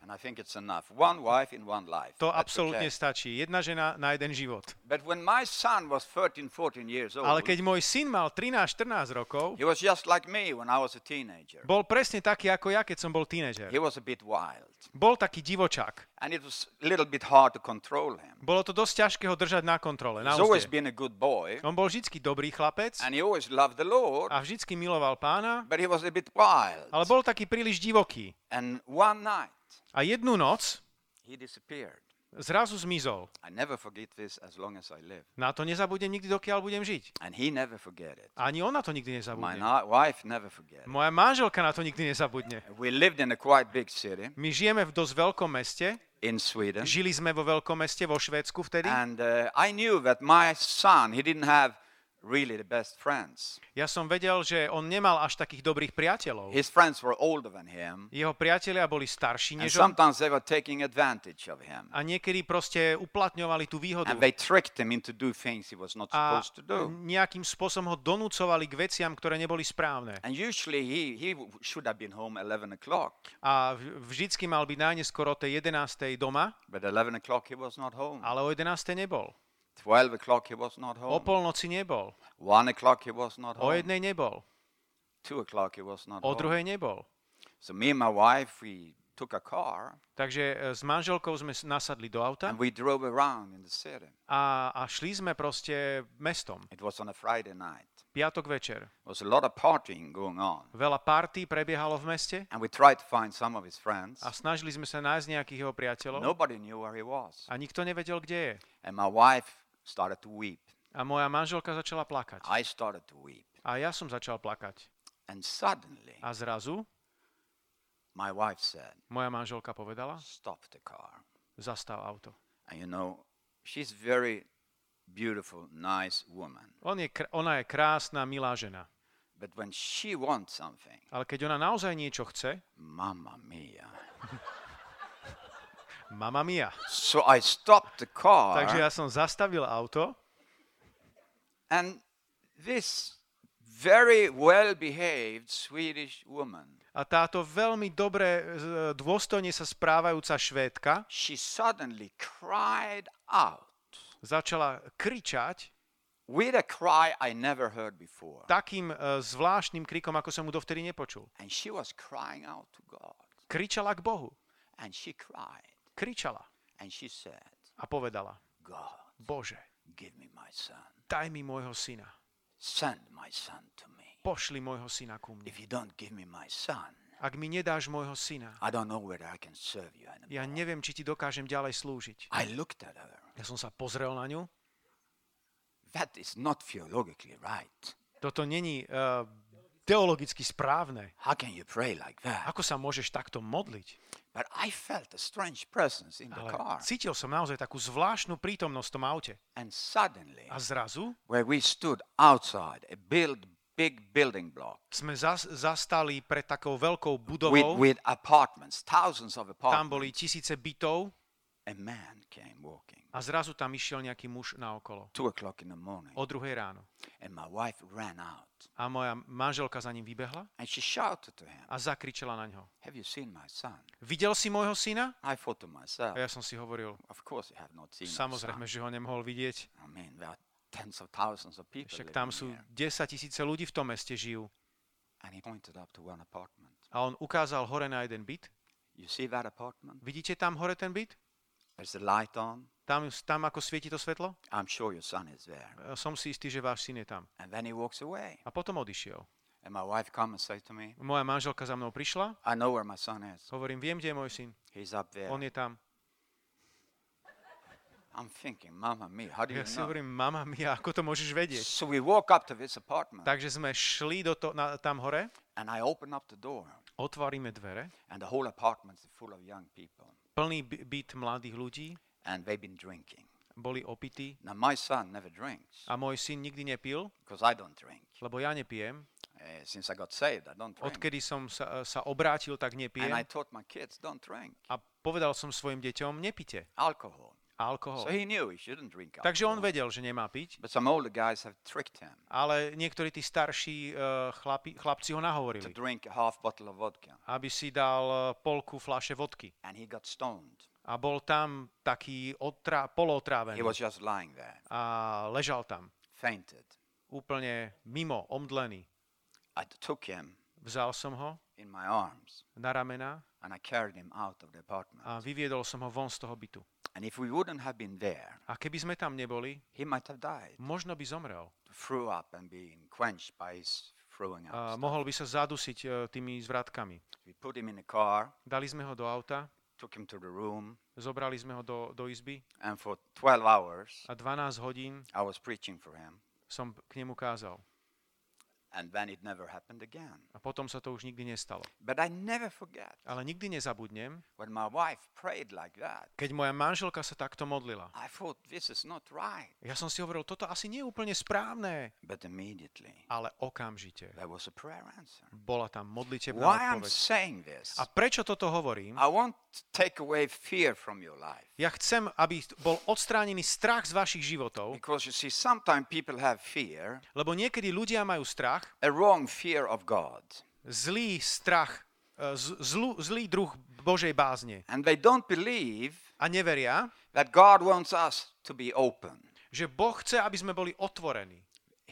To absolútne stačí. Jedna žena na jeden život. But when my son was 13, 14 years old, Ale keď môj syn mal 13-14 rokov, he was just like me when I was a teenager. bol presne taký ako ja, keď som bol tínežer. He was a bit wild. Bol taký divočák. And it was a little bit hard to control him. Bolo to dosť ťažké ho držať na kontrole, na He's always been a good boy. On bol vždycky dobrý chlapec And he always loved the Lord. a vždycky miloval pána, But he was a bit wild. ale bol taký príliš divoký. And one night, A jednu noc he disappeared. Zrazu zmizol. I never forget this as long as I live. Na to nezabudnem nikdy, dokiaľ budem žiť. And he never forget it. Ani on na to nikdy My nezabudne. na- wife never forget. Moja manželka na to nikdy nezabudne. We lived in a quite big city My žijeme v dosť veľkom meste, in Sweden. žili sme vo veľkom meste vo Švédsku vtedy. And uh, I knew that my son, he didn't have really the best friends. Ja som vedel, že on nemal až takých dobrých priateľov. His friends were older than him. Jeho priatelia boli starší než on sometimes they were taking advantage of him. a niekedy proste uplatňovali tú výhodu And they tricked him into do things he was not a supposed to do. nejakým spôsobom ho donúcovali k veciam, ktoré neboli správne. And usually he, he should have been home 11 o'clock. A vždycky mal byť najneskôr o tej 11. doma, But 11 o'clock he was not home. ale o 11. nebol. 12 o'clock he was not O home. polnoci nebol. 1 o'clock he was not O home. jednej nebol. 2 o'clock he was not O home. druhej nebol. So me and my wife, we took a car Takže e, s manželkou sme nasadli do auta and we drove around in the city. a, a šli sme proste mestom. It was on a Friday night. Piatok večer. Was a lot of partying going on. Veľa party prebiehalo v meste And we tried to find some of his friends. a snažili sme sa nájsť nejakých jeho priateľov Nobody knew where he was. a nikto nevedel, kde je. And my wife started to weep. A moja manželka začala plakať. I started to weep. A ja som začal plakať. And suddenly, A zrazu my wife said, moja manželka povedala, Stop the car. zastav auto. And you know, she's very beautiful, nice woman. On je, ona je krásna, milá žena. But when she wants something, Ale keď ona naozaj niečo chce, mamma mia. mama mia. So I stopped the car. Takže ja som zastavil auto And this very well behaved Swedish woman, a táto veľmi dobre, dôstojne sa správajúca švédka she suddenly cried out začala kričať with a cry I never heard before. takým e, zvláštnym krikom, ako som mu dovtedy nepočul. And she was crying out to God. Kričala k Bohu. And she cried. Kričala And she said, a povedala, God, Bože, give me my son. daj mi môjho syna. Send my son to me. Pošli môjho syna ku mne. If you don't give me my son, Ak mi nedáš môjho syna, I don't know whether I can serve you anymore. ja neviem, či ti dokážem ďalej slúžiť. I looked at her. Ja som sa pozrel na ňu. That is not theologically right. Toto není uh, teologicky správne. How can you pray like that? Ako sa môžeš takto modliť? But I felt a strange presence in the car. cítil som naozaj takú zvláštnu prítomnosť v tom aute. And suddenly, A zrazu where we stood outside a build, big building block sme zas, zastali pred takou veľkou with, budovou. with apartments, thousands of Tam apartments, boli tisíce bytov. a man came walking. A zrazu tam išiel nejaký muž na okolo. Two o'clock in the morning. O druhej ráno. And my wife ran out. A moja manželka za ním vybehla And she shouted to him, a zakričala na ňo. Have you seen my son? Videl si môjho syna? I thought to myself, A ja som si hovoril, Of course you have not seen samozrejme, že ho nemohol vidieť. I mean, there are tens of thousands of people Však tam sú here. 10 tisíce ľudí v tom meste žijú. And he pointed up to one apartment. A on ukázal hore na jeden byt. You see that apartment? Vidíte tam hore ten byt? There's the light on. Tam, tam ako svieti to svetlo? I'm sure your son is there. E, Som si istý, že váš syn je tam. And then he walks away. A potom odišiel. And my wife come and say to me, Moja manželka za mnou prišla. I know where my son is. Hovorím, viem, kde je môj syn. He's up there. On je tam. I'm thinking, Mama mia, how do you Ja si know? hovorím, mama mia, ako to môžeš vedieť? So we walk up to this apartment Takže sme šli do to, na, tam hore, and I open up the door otvoríme dvere, and the whole apartment is full of young people plný by- byt mladých ľudí, and they've been drinking. boli opití Now my son never drinks a môj syn nikdy nepil, because I don't drink. lebo ja nepijem. Uh, since I got saved, I don't drink. Odkedy som sa, sa obrátil, tak And I nepijem. taught my kids, don't drink A povedal som svojim deťom, nepite alcohol. alkohol. So he knew he shouldn't drink alcohol. Takže on vedel, že nemá piť, But some older guys have tricked him ale niektorí tí starší uh, chlapi, chlapci ho to nahovorili, drink a half bottle of vodka. aby si dal eh, polku fľaše vodky. And he got stoned. A bol tam taký otrá, polotrávený He was just lying there, a ležal tam, fainted. úplne mimo, omdlený. I took him Vzal som ho in my arms na ramena and I carried him out of the apartment. a vyviedol som ho von z toho bytu. And if we wouldn't have been there, A keby sme tam neboli, he might have died, možno by zomrel. threw up and been quenched by his throwing up. A mohol by sa zadusiť eh, tými zvratkami. We put him in a car, Dali sme ho do auta, took him to the room, zobrali sme ho do, do izby and for 12 hours a 12 hodín I was preaching for him. som k nemu kázal. And then it never happened again. A potom sa to už nikdy nestalo. But I never forget Ale nikdy nezabudnem, when my wife prayed like that. keď moja manželka sa takto modlila. I thought, this is not right. Ja som si hovoril, toto asi nie je úplne správne. But immediately, Ale okamžite there was a prayer answer. bola tam modlitebná Why I'm odpoveď. saying this, A prečo toto hovorím? I want to take away fear from your life. Ja chcem, aby bol odstránený strach z vašich životov, Because you see, sometimes people have fear, lebo niekedy ľudia majú strach, a wrong fear of God. zlý strach, e, zlú, zlý druh Božej bázne And they don't believe a neveria, that God wants us to be open. že Boh chce, aby sme boli otvorení.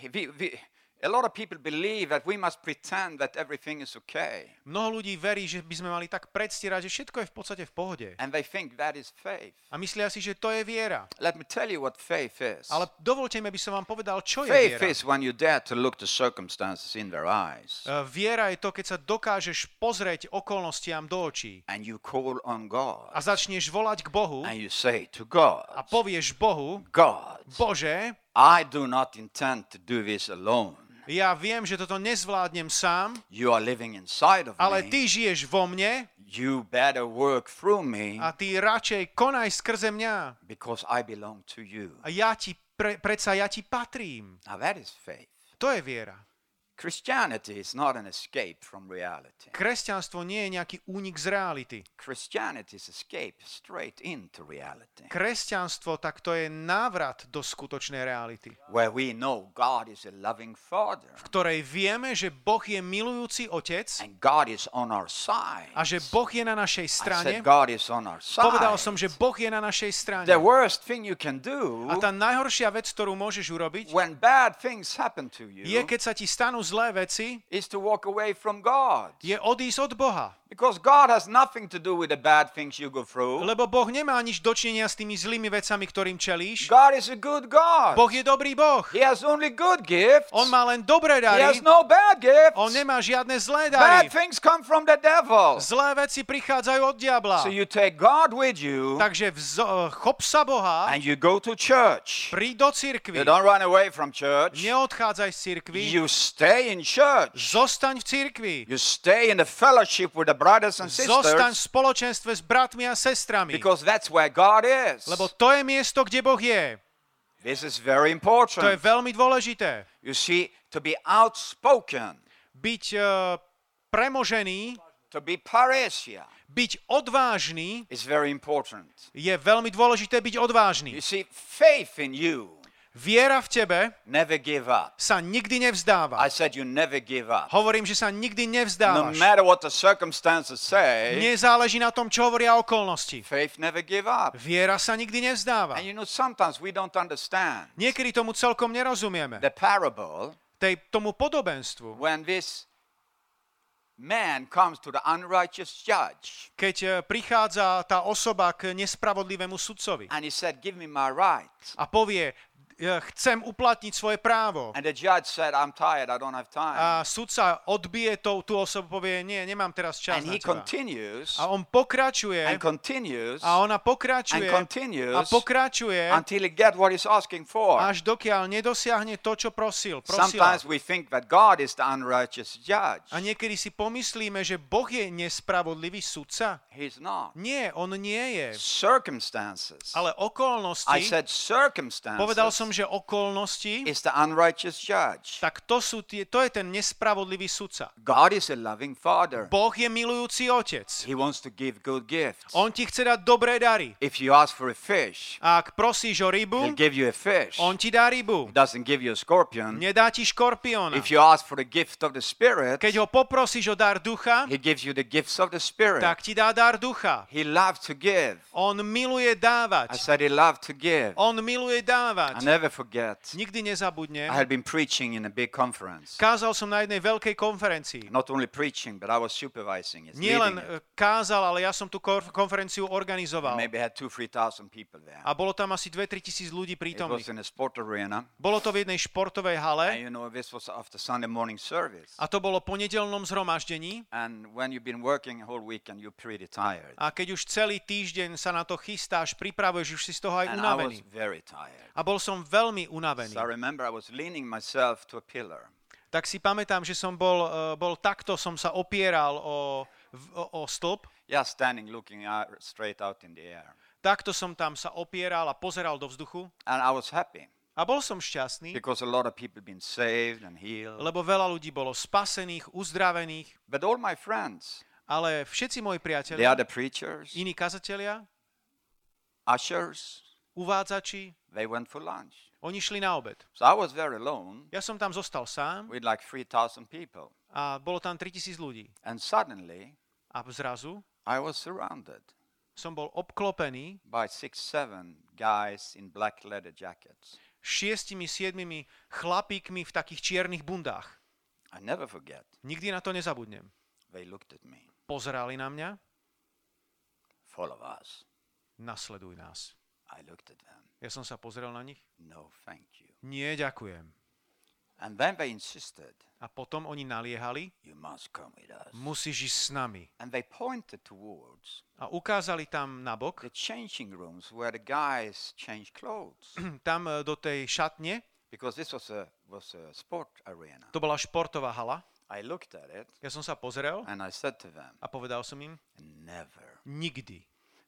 We- we- a lot of people believe that we must pretend that everything is okay. Mnoho ľudí verí, že by sme mali tak predstierať, že všetko je v podstate v pohode. And they think that is faith. A myslia si, že to je viera. Let me tell you what faith is. Ale dovolte mi, aby som vám povedal, čo je Faith viera. is when you dare to look the circumstances in their eyes E, Viera je to, keď sa dokážeš pozrieť okolnostiam do očí and you call on God a začneš volať k Bohu and you say to God, a povieš Bohu, God, Bože, I do not intend to do this alone. Ja viem, že toto nezvládnem sám, You are living inside of ale me. ty žiješ vo mne You better work through me a ty radšej konaj skrze mňa. because I belong to you. A ja ti, pre, predsa ja ti patrím. Now that is faith. To je viera. Christianity is not an escape from reality. Kresťanstvo nie je nejaký únik z reality. Christianity is escape straight into reality, Kresťanstvo tak to je návrat do skutočnej reality, where we know God is a loving Father v ktorej vieme, že Boh je milujúci otec and God is on our side. a že Boh je na našej I strane. said God is on our Povedal side. som, že Boh je na našej strane. The worst thing you can do A tá najhoršia vec, ktorú môžeš urobiť, when bad things happen to je, you keď sa ti stanú zlé veci, is to walk away from God. je odísť od Boha. Because God has nothing to do with the bad things you go through. Lebo Boh nemá nič dočinenia s tými zlými vecami, ktorým čelíš. God is a good God. Boh je dobrý Boh. He has only good gifts. On má len dobré He has dary. no bad gifts. On nemá žiadne zlé Bad dary. things come from the devil. Zlé veci prichádzajú od diabla. So you take God with you Takže vzo- chop sa Boha, and you go to church. príď do cirkvi. You don't run away from church. Neodchádzaj z cirkvi. You stay in church. Zostaň v cirkvi. You stay in the fellowship with the brothers and Zostaň v sisters spoločenstve s bratmi a sestrami. because that's where God is. Lebo to je miesto, kde Boh je. This is very To je important. veľmi dôležité. You see, to be outspoken, Byť uh, premožený, to be parousia, Byť odvážny is very important. je veľmi dôležité byť odvážny. You see, faith in you Viera v tebe never give up. sa nikdy nevzdáva. I said you never give up. Hovorím, že sa nikdy No nevzdávaš. matter what the circumstances say, Nezáleží na tom, čo hovoria okolnosti. faith never give up. Viera sa nikdy nevzdáva. And you know, sometimes we don't understand Niekedy tomu celkom nerozumieme. the parable Tej, tomu podobenstvu. when this man comes to the unrighteous judge Keď e, prichádza tá osoba k nespravodlivému sudcovi and he said, Give me my right. a povie, chcem uplatniť svoje právo. And the judge said, I'm tired, I don't have time. A sudca odbije tú, tú osobu, povie, nie, nemám teraz čas and na he teba. continues A on pokračuje and continues a ona and pokračuje continues a pokračuje until he get what he's asking for. až dokiaľ nedosiahne to, čo prosil. Prosila. Sometimes we think that God is the unrighteous judge. A niekedy si pomyslíme, že Boh je nespravodlivý sudca. He's not. Nie, on nie je. Circumstances. Ale okolnosti, I said circumstances povedal som, že okolnosti, is the unrighteous judge. tak to, sú tie, to je ten nespravodlivý sudca. God is a loving father. Boh je milujúci otec. He wants to give good gifts. On ti chce dať dobré dary. If you ask for a fish, Ak prosíš o he'll rybu, give you a fish. on ti dá rybu. He doesn't give you a scorpion. Nedá ti škorpióna. If you ask for the gift of the Spirit, Keď ho poprosíš o dar ducha, he gives you the gifts of the Spirit. tak ti dá dar ducha. He loves to give. On miluje I dávať. said he loved to give. On miluje I dávať. Never forget. Nikdy I nezabudnem. had been preaching in a big conference. Kázal som na jednej veľkej konferencii. Not only preaching, but I was supervising it, Nie len leading it. e, kázal, ale ja som tú konferenciu organizoval. Maybe had two, three thousand people there. A bolo tam asi 2-3 tisíc ľudí It was prítomných. in a sport arena, Bolo to v jednej športovej and hale you know this was after Sunday morning service. a to bolo po nedelnom zhromaždení. And when you've been working a whole weekend, you're pretty tired. A keď už celý týždeň sa na to chystáš, pripravuješ, už si z toho aj And I was unavený. very tired. A bol som veľmi unavený. So I remember I was leaning myself to a pillar. Tak si pamätám, že som bol, e, bol takto, som sa opieral o, o, o stĺp. Yeah, standing, looking out, straight out in the air. Takto som tam sa opieral a pozeral do vzduchu. And I was happy A bol som šťastný, because a lot of people been saved and healed. lebo veľa ľudí bolo spasených, uzdravených, But all my friends, ale všetci moji the priatelia, other preachers, iní kazatelia, ushers, uvádzači, they went for lunch. oni šli na obed. So I was very alone Ja som tam zostal sám with like 3,000 people. a bolo tam 3000 ľudí. And suddenly A zrazu I was surrounded som bol obklopený by six, seven guys in black leather jackets. šiestimi, siedmimi chlapíkmi v takých čiernych bundách. I never forget. Nikdy na to nezabudnem. They looked at me. Pozerali na mňa, Follow us. nasleduj nás. I looked at them. Ja som sa pozrel na nich. No, thank you. Nie, ďakujem. And then they insisted, A potom oni naliehali, You must come with us. musíš ísť s nami. And they pointed towards A ukázali tam na bok, the changing rooms where the guys change clothes. tam e, do tej šatne, because this was a, was a sport arena. to bola športová hala. I looked at it Ja som sa pozrel and I said to them, a povedal som im, Never. nikdy.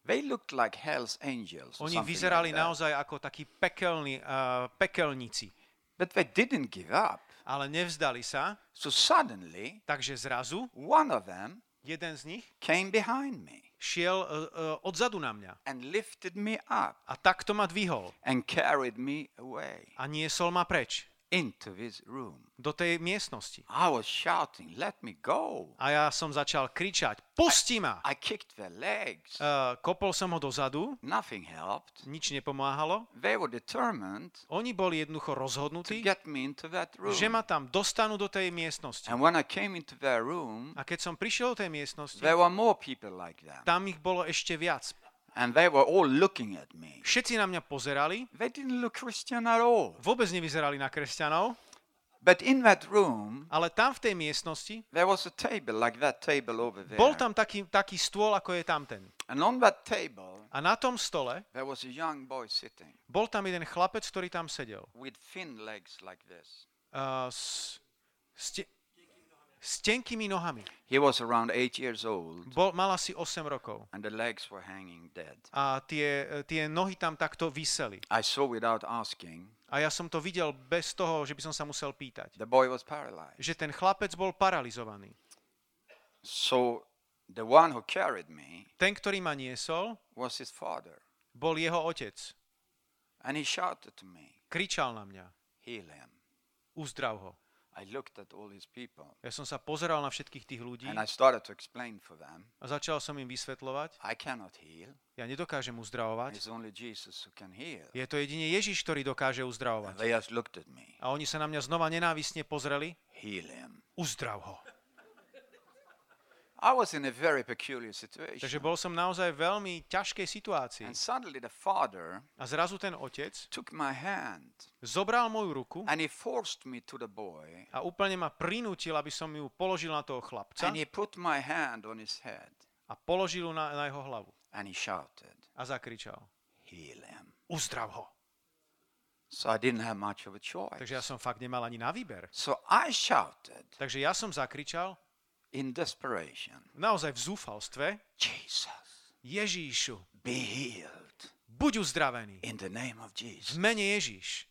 They looked like hell's angels. Or Oni vyzerali like naozaj ako takí pekelní, uh, pekelníci. But they didn't give up. Ale nevzdali sa, So suddenly, takže zrazu one of them jeden z nich came behind me šiel uh, uh, odzadu na mňa and lifted me up a takto ma dvihol and carried me away a niesol ma preč into his room. do tej miestnosti. I was shouting, Let me go. A ja som začal kričať, pusti ma! I kicked their legs. Uh, kopol som ho dozadu, Nothing helped. nič nepomáhalo. They were determined Oni boli jednoducho to rozhodnutí, get me into that room. že ma tam dostanú do tej miestnosti. And when I came into their room, A keď som prišiel do tej miestnosti, there were more people like that. tam ich bolo ešte viac. And they were all looking at me. Všetci na mňa pozerali, They didn't look Christian at all. vôbec nevyzerali na kresťanov, But in that room, ale tam v tej miestnosti there was a table like that table over there. bol tam taký, taký stôl, ako je tamten. And on that table, A na tom stole there was a young boy sitting bol tam jeden chlapec, ktorý tam sedel. with thin legs like this. Uh, s, s, te, s tenkými nohami. He was around eight years old, Bol, mal asi 8 rokov. and the legs were hanging dead. A tie, tie nohy tam takto vyseli. I saw without asking, A ja som to videl bez toho, že by som sa musel pýtať. the boy was paralyzed. Že ten chlapec bol paralizovaný. So the one who carried me ten, ktorý ma niesol, was his father. bol jeho otec. And he shouted to me, Kričal na mňa. Heal him. Uzdrav ho. I looked at all his people Ja som sa pozeral na všetkých tých ľudí and I started to explain for them a začal som im vysvetľovať. I cannot heal. Ja nedokážem uzdravovať. It's only Jesus who can heal. Je to jedine Ježiš, ktorý dokáže And uzdravovať. they just looked at me. A oni sa na mňa znova nenávisne pozreli. Heal him. Uzdrav ho. I was in a very peculiar Takže situation. bol som naozaj v veľmi ťažkej situácii. And suddenly the father A zrazu ten otec took my hand zobral moju ruku and he forced me to the boy a úplne ma prinútil, aby som ju položil na toho chlapca and he put my hand on his head a položil ju na, na jeho hlavu. and he shouted, A zakričal. Heal him. Uzdrav ho. So I didn't have much of a choice. Takže ja som fakt nemal ani na výber. So I shouted Takže ja som zakričal in desperation, naozaj v zúfalstve. Jesus, Ježíšu, be healed buď uzdravený. in the name of V Jesus. mene Ježíš.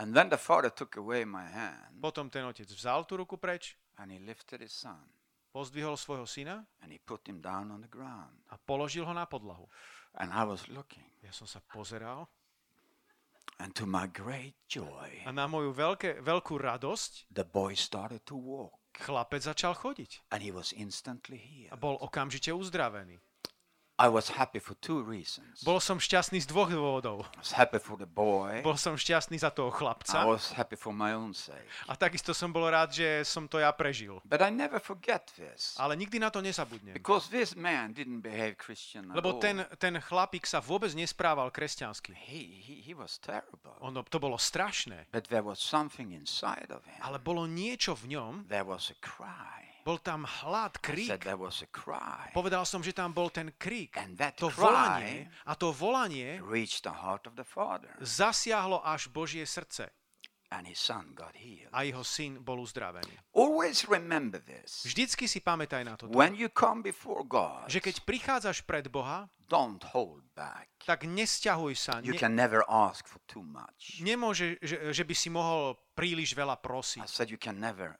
And then the father took away my hand Potom ten otec vzal tú ruku preč, and he lifted his son pozdvihol svojho syna and he put him down on the ground. a položil ho na podlahu. And I was looking, Ja som sa pozeral and to my great joy, a na moju veľké, veľkú radosť the boy started to walk chlapec začal chodiť and he was instantly a healed. bol okamžite uzdravený. I was happy for two reasons. Bol som šťastný z dvoch dôvodov. I was happy for the boy. Bol som šťastný za toho I chlapca was happy for my own sake. a takisto som bol rád, že som to ja prežil. But I never forget this. Ale nikdy na to nezabudnem. Because this man didn't behave Christian Lebo ten, ten chlapík sa vôbec nesprával kresťansky. He, he, he was terrible. Ono, to bolo strašné. But there was something inside of him. Ale bolo niečo v ňom, There was a cry. Bol tam hlad, I krík. Povedal som, že tam bol ten krík. To volanie. A to volanie zasiahlo až Božie srdce. A jeho syn bol uzdravený. Vždycky si pamätaj na God, Že keď prichádzaš pred Boha, don't hold back. tak nesťahuj sa. You Ne, can never ask for too much. nemôže, že, že by si mohol príliš veľa I prosiť. said you can never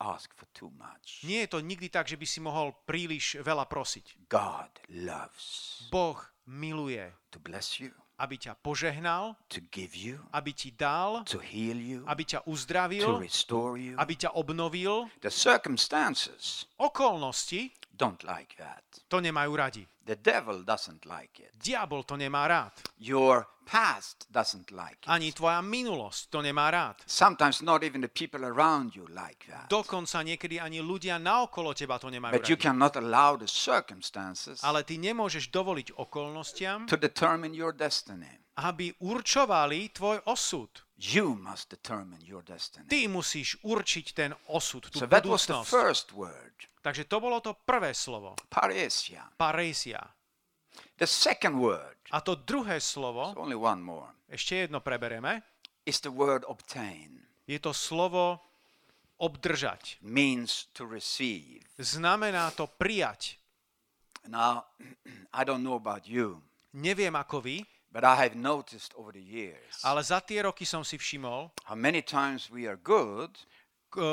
ask for too much. Nie je to nikdy tak, že by si mohol príliš veľa prosiť. God loves Boh miluje, to bless you, aby ťa požehnal, to give you, aby ti dal, to heal you, aby ťa to uzdravil, restore you. aby ťa obnovil. The circumstances Okolnosti don't like that. to nemajú radi. The devil doesn't like it. Diabol to nemá rád. Your past doesn't like it. Ani tvoja minulosť to nemá rád. Sometimes not even the people around you like that. Dokonca niekedy ani ľudia naokolo teba to nemajú But you radi. cannot allow the circumstances Ale ty nemôžeš dovoliť okolnostiam, to determine your destiny. Aby určovali tvoj osud. You must determine your destiny. Ty musíš určiť ten osud, tú So that was the budúcnosť. first word, Takže to bolo to prvé slovo. paresia. Paresia. The second word, A to druhé slovo, only one more, ešte jedno prebereme, is the word obtain. je to slovo obdržať. Means to receive. Znamená to prijať. Now, I don't know about you, Neviem ako vy, but I have noticed over the years ale za tie roky som si všimol, how many times we are good k- e,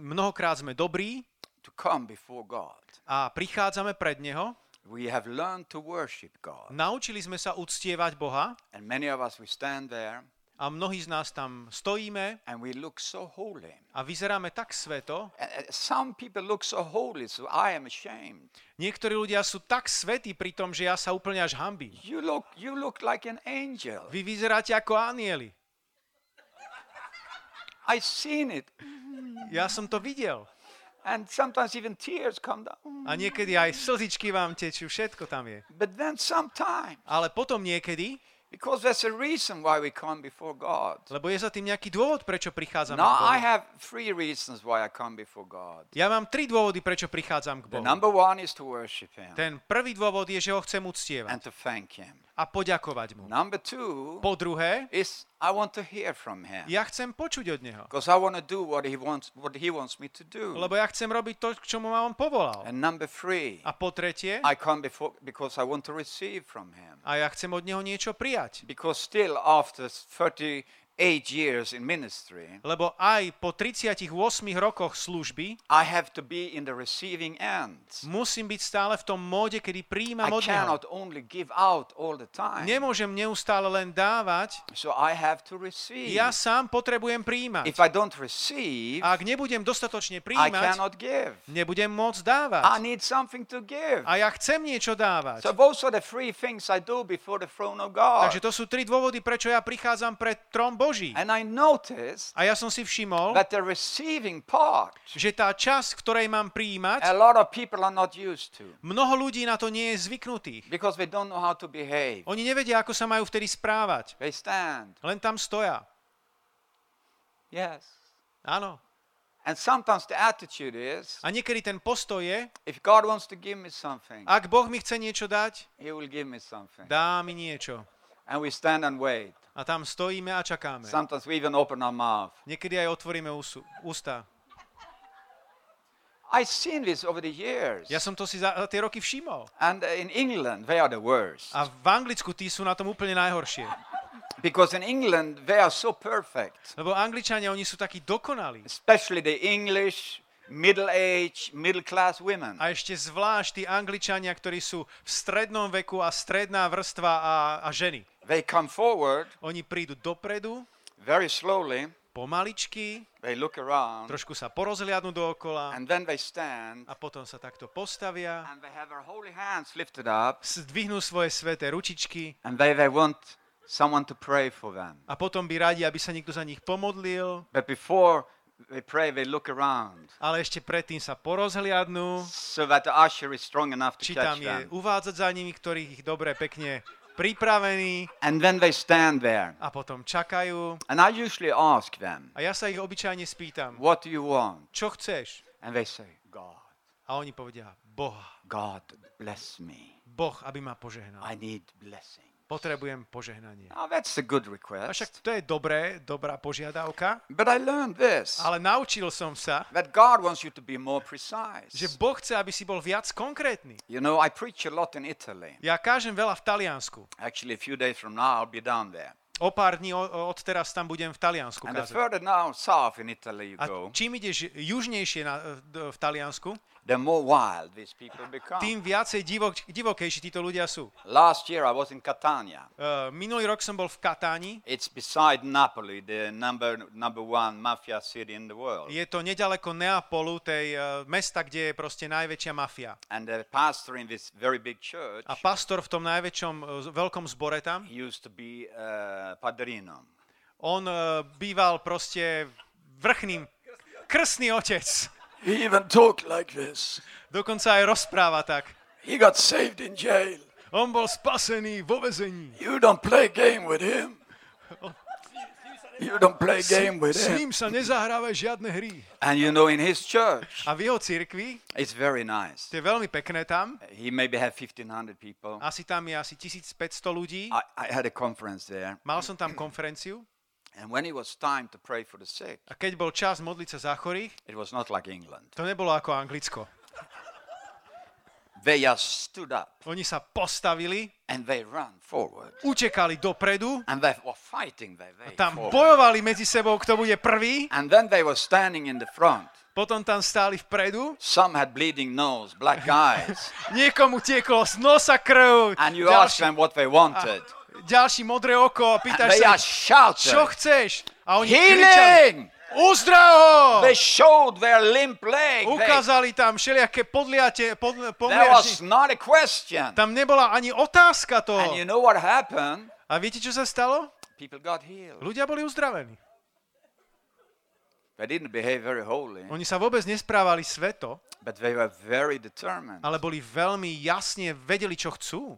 mnohokrát sme dobrí to come before God. a prichádzame pred Neho, We have learned to worship God. naučili sme sa uctievať Boha And many of us, we stand there a mnohí z nás tam stojíme and we look so holy. a vyzeráme tak sveto. Some people look so holy, so I am ashamed. Niektorí ľudia sú tak svetí pri tom, že ja sa úplne až hambím. You look, you look like an angel. Vy vyzeráte ako anieli. I've seen it. Ja som to videl. And sometimes even tears come down. A niekedy aj slzičky vám tečú, všetko tam je. But then sometimes, Ale potom niekedy, because there's a reason why we come before God. lebo je za tým nejaký dôvod, prečo prichádzame k Now, I Bohu. have three reasons why I come before God. Ja mám tri dôvody, prečo prichádzam k The Bohu. number one is to worship Him Ten prvý dôvod je, že ho chcem and uctievať to thank Him. A poďakovať mu. Number two Po druhé, is I want to hear from Him ja chcem počuť od Neho. because I want to do what He wants, what He wants me to do. Lebo ja chcem robiť to, k čomu ma on povolal. And number three, A po tretie, I come before because I want to receive from Him. a ja chcem od Neho niečo prijať. Because still after 38 years in ministry, lebo aj po 38 rokoch služby I have to be in the receiving end. musím byť stále v tom móde, kedy príjmam I od Neho. cannot only give out all the time. Nemôžem neustále len dávať, So I have to receive. ja sám potrebujem príjmať. If I don't receive, Ak nebudem dostatočne I príjmať, cannot give. nebudem môcť I dávať. need something to give. A ja chcem niečo dávať. So those are the three things I do before the throne of God. Takže to sú tri dôvody, prečo ja prichádzam pred trón Boží. And I noticed A ja som si všimol, that the receiving part, že tá časť, ktorej mám príjmať, a lot of people are not used to mnoho ľudí na to nie je zvyknutých. because they don't know how to behave. Oni nevedia, ako sa majú vtedy správať. They stand. Len tam stoja. Yes. Áno. And sometimes the attitude is A niekedy ten postoj je, if God wants to give me something, ak Boh mi chce niečo dať, He will give me something. dá mi niečo. And we stand and wait. A tam stojíme a čakáme. Sometimes we even open our mouth. Niekedy aj otvoríme úsu- ústa. I've seen this over the years. Ja som to si za za tie roky všimol. And uh, in England, they are the worst. A v Anglicku tí sú na tom úplne najhoršie. Because in England, they are so perfect. Lebo Angličania, oni sú takí dokonalí. Especially the English, middle age, middle class women. A ešte zvlášť tí Angličania, ktorí sú v strednom veku a stredná vrstva a, a ženy. They come forward Oni prídu dopredu, very slowly, pomaličky, they look around, trošku sa porozhliadnú dookola and then they stand a potom sa takto postavia, and they have their holy hands lifted up zdvihnú svoje sveté ručičky and they, they want someone to pray for them. a potom by radi, aby sa niekto za nich pomodlil, But before they pray, they look around ale ešte predtým sa porozhliadnú, so that the usher is strong enough to či tam catch je them. uvádzať za nimi, ktorých ich dobre, pekne pripravení And then they stand there. a potom čakajú. And I usually ask them, A ja sa ich obyčajne spýtam, What do you want? čo chceš? And they say, God, A oni povedia, Boha. God bless me. Boh, aby ma požehnal. I need blessing. Potrebujem požehnanie. Now that's a good A request. však to je dobré, dobrá požiadavka, But I learned this ale naučil som sa, that God wants you to be more precise. že Boh chce, aby si bol viac konkrétny. You know, I preach a lot in Italy. Ja kážem veľa v Taliansku. Actually, a few days from now, I'll be down there. O pár dní od teraz tam budem v Taliansku kázať. A čím ideš južnejšie na, v Taliansku, the more wild these people become. tým viacej divok, divokejší títo ľudia sú. Last year I was in Catania. Uh, minulý rok som bol v Katáni. It's beside Napoli, the number number one mafia city in the world. Je to nedaleko Neapolu, tej uh, mesta, kde je proste najväčšia mafia. And the pastor in this very big church, A pastor v tom najväčšom uh, veľkom zbore tam, used to be uh, padrino. on uh, býval proste vrchným krstný otec. He even talked like this. Dokonca aj rozpráva tak. He got saved in jail. On bol spasený vo vezení. You don't play game with him. You don't play game with S him. ním sa nezahrávajú žiadne hry. And you know, in his church, A v jeho cirkvi, it's very nice. to je veľmi pekné tam, He maybe have 1,500 people. asi tam je asi 1500 ľudí. I, I had a conference there, Mal som tam konferenciu and when it was time to pray for the sick, a keď bol čas modliť sa za chorých, it was not like England. to nebolo ako Anglicko. They stood up Oni sa postavili, and they ran forward. utekali dopredu, And they were fighting their way tam forward. bojovali medzi sebou, kto bude prvý, And then they were standing in the front. potom tam stáli vpredu, Some had bleeding nose, black eyes. niekomu tieklo z nosa krv, and you asked them what they wanted. Ďalší modré oko a pýtaš sa, čo chceš? A oni kričali, Healing! uzdrav ho! They showed their limp leg. Ukázali tam všelijaké podliate, pod, There pomliači. was not a question. Tam nebola ani otázka toho. And you know what happened? A viete, čo sa stalo? People got healed. Ľudia boli uzdravení. They didn't behave very holy, Oni sa vôbec nesprávali sveto, but they were very determined. ale boli veľmi jasne vedeli, čo chcú.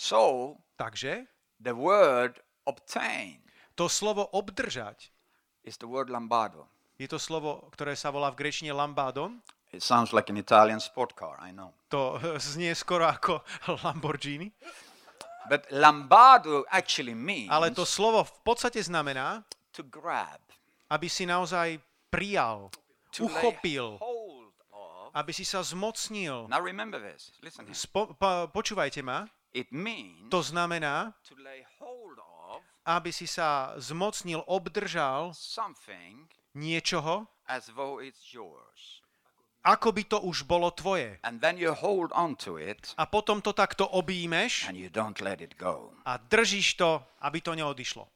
So Takže the word obtain to slovo obdržať is the word lambado. je to slovo, ktoré sa volá v grečine lambadon. It sounds like an Italian sport car, I know. To znie skoro ako Lamborghini. But lambado actually means Ale to slovo v podstate znamená, to grab, aby si naozaj prijal, to uchopil, aby si sa zmocnil. Now remember this. Listen here. Spo, po, počúvajte ma. To znamená aby si sa zmocnil, obdržal niečoho, ako by to už bolo tvoje. A potom to takto objímeš a držíš to, aby to neodišlo.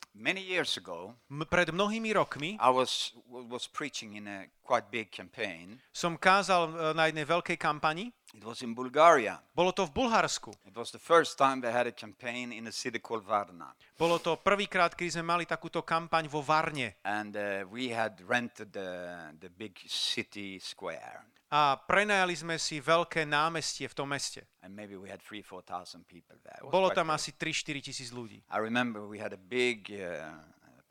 Pred mnohými rokmi som kázal e, na jednej veľkej kampani. It was in Bulgaria. Bolo to v Bulharsku. It was the first time they had a campaign in a city called Varna. Bolo to prvýkrát, keď sme mali takúto kampaň vo Varne. And uh, we had rented the, the big city square. A prenajali sme si veľké námestie v tom meste. And maybe we had three, 4,000 people there. It was Bolo tam asi 3-4 tisíc ľudí. I remember we had a big uh,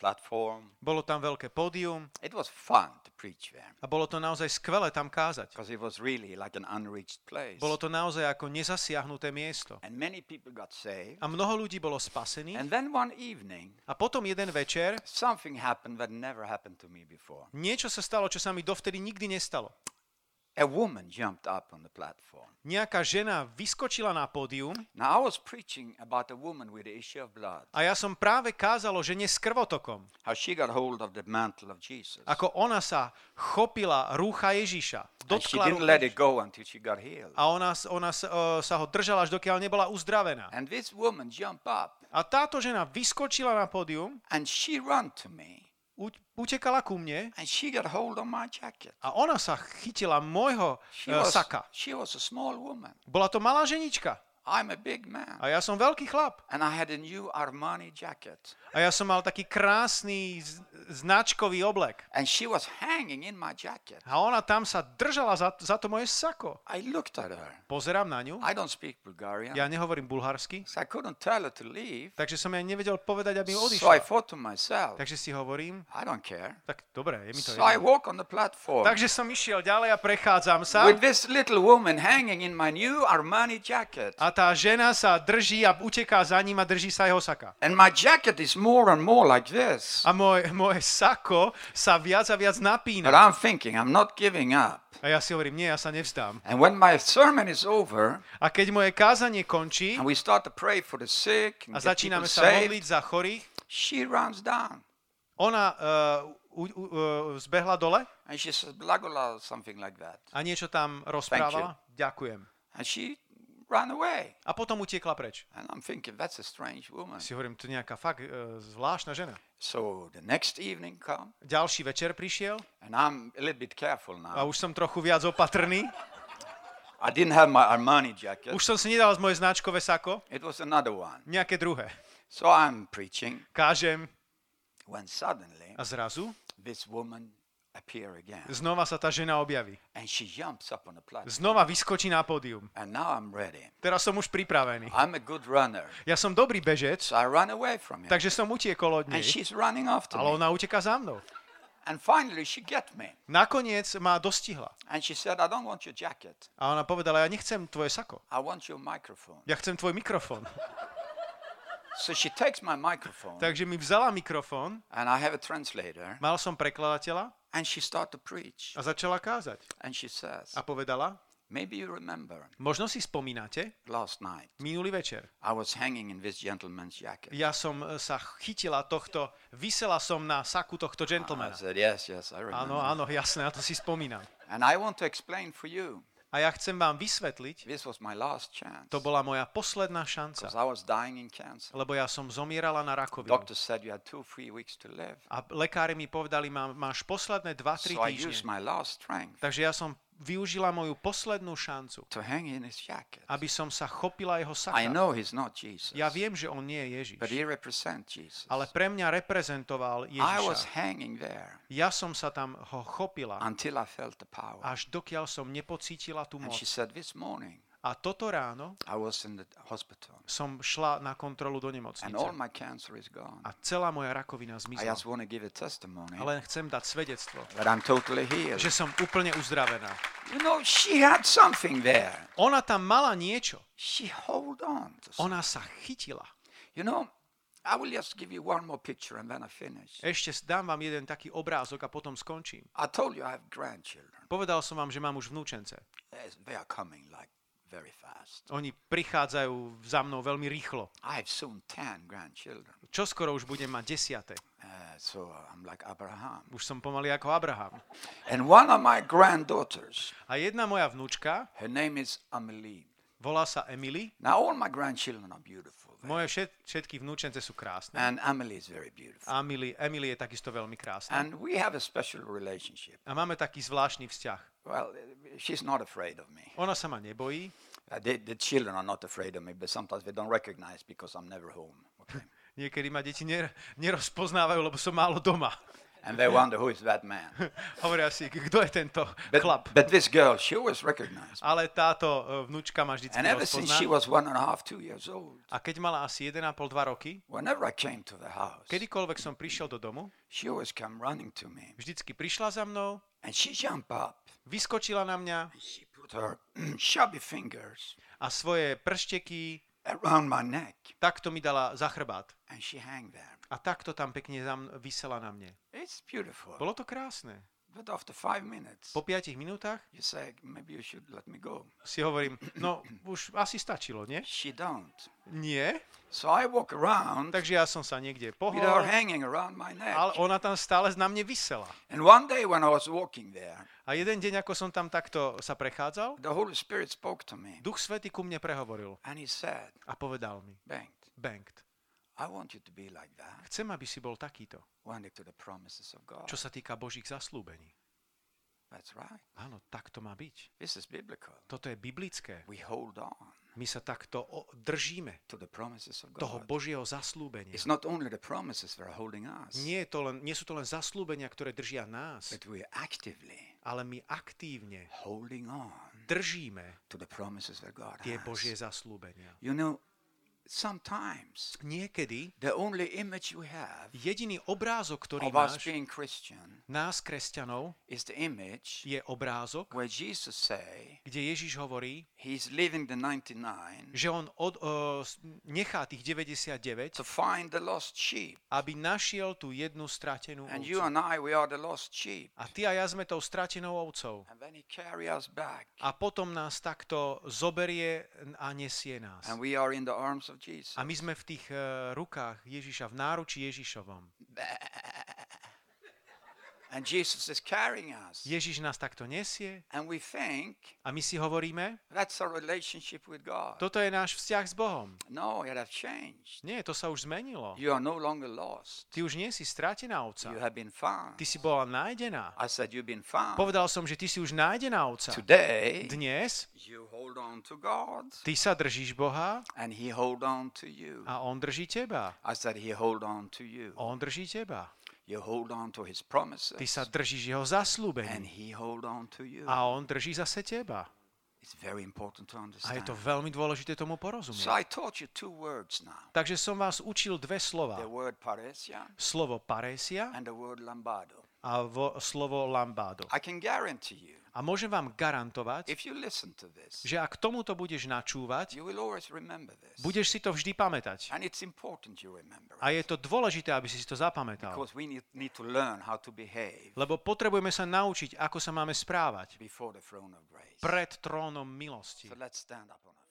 platform. Bolo tam veľké pódium It was fun to preach there a bolo to naozaj skvelé tam kázať. because it was really like an unreached place. Bolo to naozaj ako nezasiahnuté miesto. And many people got saved. A mnoho ľudí bolo spasených. And then one evening, A potom jeden večer something happened that never happened to me before. niečo sa stalo, čo sa mi dovtedy nikdy nestalo. A woman jumped up on the platform. Nejaká žena vyskočila na pódium Now, I was preaching about a woman with the issue of blood, a ja som práve kázal o žene s krvotokom. how she got hold of the mantle of Jesus. Ako ona sa chopila rúcha Ježiša. And she Dotkla didn't let it go until she got healed. A ona, ona s- o, sa ho držala, až dokiaľ nebola uzdravená. And this woman jumped up A táto žena vyskočila na pódium, and she ran to me utekala ku mne and she got hold of my jacket. a ona sa chytila môjho She e, was, saka. she was a small woman. Bola to malá ženička I'm a big man. a ja som veľký chlap. And I had a new Armani jacket. A ja som mal taký krásny značkový oblek. And she was hanging in my jacket. A ona tam sa držala za, za to moje sako. I looked at her. Pozerám na ňu, I don't speak Bulgarian. ja nehovorím bulharsky, So I couldn't tell her to leave. takže som jej nevedel povedať, aby So I odišla. thought to myself, Takže si hovorím, I don't care. tak dobre, je mi to So I jedno. walk on the platform Takže som išiel ďalej a prechádzam sa with this little woman hanging in my new Armani jacket. a tá žena sa drží a uteká za ním a drží sa jeho saka. And my jacket is more and more like this. A môj, moje sako sa viac a viac But napína. I'm thinking, I'm not giving up. A ja si hovorím, nie, ja sa nevzdám. And when my sermon is over A keď moje kázanie končí and we start to pray for the sick a and people začíname sa saved, modliť za chorých, she runs down ona uh, u, u, uh, zbehla dole and she Blagola, something like that. a niečo tam rozprávala. Ďakujem. And she ran away. A potom utiekla preč. And I'm thinking, that's a strange woman. Si hovorím, to je nejaká fakt uh, zvláštna žena. So the next evening come, Ďalší večer prišiel and I'm a little bit careful a now. už som trochu viac opatrný. I didn't have my Armani jacket. Už som si nedal z moje značkové sako, It was another one. nejaké druhé. So I'm preaching Kážem when suddenly a zrazu this woman appear again. znova sa tá žena objaví. And she jumps up on the platform. Znova vyskočí na pódium. And now I'm ready. Teraz som už pripravený. I'm a good runner. Ja som dobrý bežec, So I run away from her. takže som utiekol od And nej. she's running after Ale ona uteká za mnou. And finally she get me. Nakoniec ma dostihla. And she said, I don't want your jacket. A ona povedala, ja nechcem tvoje sako. I want your microphone. Ja chcem tvoj mikrofón. So she takes my microphone Takže mi vzala mikrofón, and I have a translator mal som prekladateľa and she start to preach. a začala kázať. And she says, A povedala, maybe you remember možno si spomínate, last night minulý večer, I was hanging in this gentleman's jacket. ja som e, sa chytila tohto, vysela som na saku tohto I gentlemana. said, yes, yes, I Áno, remember. áno, jasné, na to si spomínam. And I want to explain for you, A ja chcem vám vysvetliť, this was my last chance. to bola moja posledná šanca, Because I was dying in cancer. lebo ja som zomierala na rakovinu. Doctor said you had two, three weeks to live. A lekári mi povedali, má, máš posledné 2-3 So I used týždne. my last strength Takže ja som využila moju poslednú šancu, to hang in his jacket. aby som sa chopila jeho I saka. know he's not Jesus, Ja viem, že on nie je Ježiš, but he represents Jesus. ale pre mňa reprezentoval I was Ježiša. hanging there Ja som sa tam ho chopila, until I felt the power. až dokiaľ som nepocítila tú And moc. she said, this morning A toto ráno I was in the hospital som šla na kontrolu do and nemocnice. all my cancer is gone. A celá moja rakovina I zmizla. just want to give a testimony Ale chcem dať svedectvo, that I'm totally healed. že som úplne uzdravená. You know, she had something there. Ona tam mala niečo. She hold on to something. Ona sa chytila. You know, I will just give you one more picture and then I finish. Ešte dám vám jeden taký obrázok a potom skončím. I told you I have grandchildren. Povedal som vám, že mám už vnúčence. Yes, They are coming like very fast. Oni prichádzajú za mnou veľmi rýchlo. I have soon 10 grandchildren. Čo skoro už budem mať desiate. Uh, so I'm like Abraham. Už som pomaly ako Abraham. And one of my granddaughters, A jedna moja vnúčka, her name is Amelie. volá sa Emily. Now, all my grandchildren are beautiful. Moje všet, všetky vnúčence sú krásne. And Amelie is very beautiful. Emily, Emily je takisto veľmi krásna. And we have a special relationship. A máme taký zvláštny vzťah. Well, she's not afraid of me. Ona sa ma nebojí. Uh, the, the children are not afraid of me, but sometimes they don't recognize because I'm never home. Okay? Niekedy ma deti ner- nerozpoznávajú, lebo som málo doma. and they wonder who is that man. Hovoria si, kto je tento But, chlap. but this girl, she always recognized. Ale táto e, vnúčka ma vždy And ever since she was one and a half, two years old, A keď mala asi 1,5-2 roky, whenever I came to the house, kedykoľvek som prišiel do domu, she always come running to me. vždycky prišla za mnou, And she jumped up. Vyskočila na mňa a svoje pršteky takto mi dala za chrbát. A takto tam pekne vysela na mne. Bolo to krásne. But after five minutes, Po 5 minútach you say, maybe you should let me go. si hovorím, no už asi stačilo, nie? She don't. Nie. So I walk around Takže ja som sa niekde with her pohol, hanging around my neck. ale ona tam stále na mne vysela. And one day when I was walking there, A jeden deň, ako som tam takto sa prechádzal, the Holy Spirit spoke to me. Duch Svety ku mne prehovoril And he said, a povedal mi, Bengt, Bengt, I want you to be like that chcem, aby si bol takýto, čo sa týka Božích zaslúbení. That's right. Áno, tak to má byť. This is biblical. Toto je biblické. We hold on My sa takto držíme to the promises of toho. Božieho zaslúbenia. It's not only the promises that are holding us, Nie, to len, nie sú to len zaslúbenia, ktoré držia nás, but we're actively ale my aktívne holding on držíme to the promises that God tie Božie zaslúbenia. You know, sometimes Niekedy the only image we have jediný obrázok, ktorý of máš, being Christian nás, kresťanov, is the image je obrázok, where Jesus say kde Ježiš hovorí, he's leaving the 99 že on od, uh, nechá tých 99, to find the lost sheep. aby našiel tú jednu stratenú And you ovcu. and I, we are the lost sheep. A ty a ja sme tou stratenou ovcou. And then he carry us back. A potom nás takto zoberie a nesie nás. And we are in the arms of Jesus. A my sme v tých uh, rukách Ježiša, v náručí Ježišovom. And Jesus is carrying us. Ježiš nás takto nesie And we think a my si hovoríme, that's our relationship with God. toto je náš vzťah s Bohom. No, it has changed. Nie, to sa už zmenilo. You are no longer lost. Ty už nie si stratená ovca. You have been found. Ty si bola nájdená. I said you've been found. Povedal som, že ty si už nájdená ovca. Today, Dnes you hold on to God ty sa držíš Boha and he hold on to you. a On drží teba. I said he hold on to you. On drží teba. You hold on to his promises Ty sa držíš jeho and zaslúbení. he hold on to you. A On drží zase teba. It's very important to A je understand. to veľmi dôležité tomu So porozumieť. I taught you two words now. Takže som vás učil dve slova. The word paresia Slovo paresia and the word lambado. a vo, slovo lambado. I can guarantee you, A môžem vám garantovať, this, že ak tomuto budeš načúvať, budeš si to vždy pamätať. A je to dôležité, aby si si to zapamätal. Lebo potrebujeme sa naučiť, ako sa máme správať pred trónom milosti. So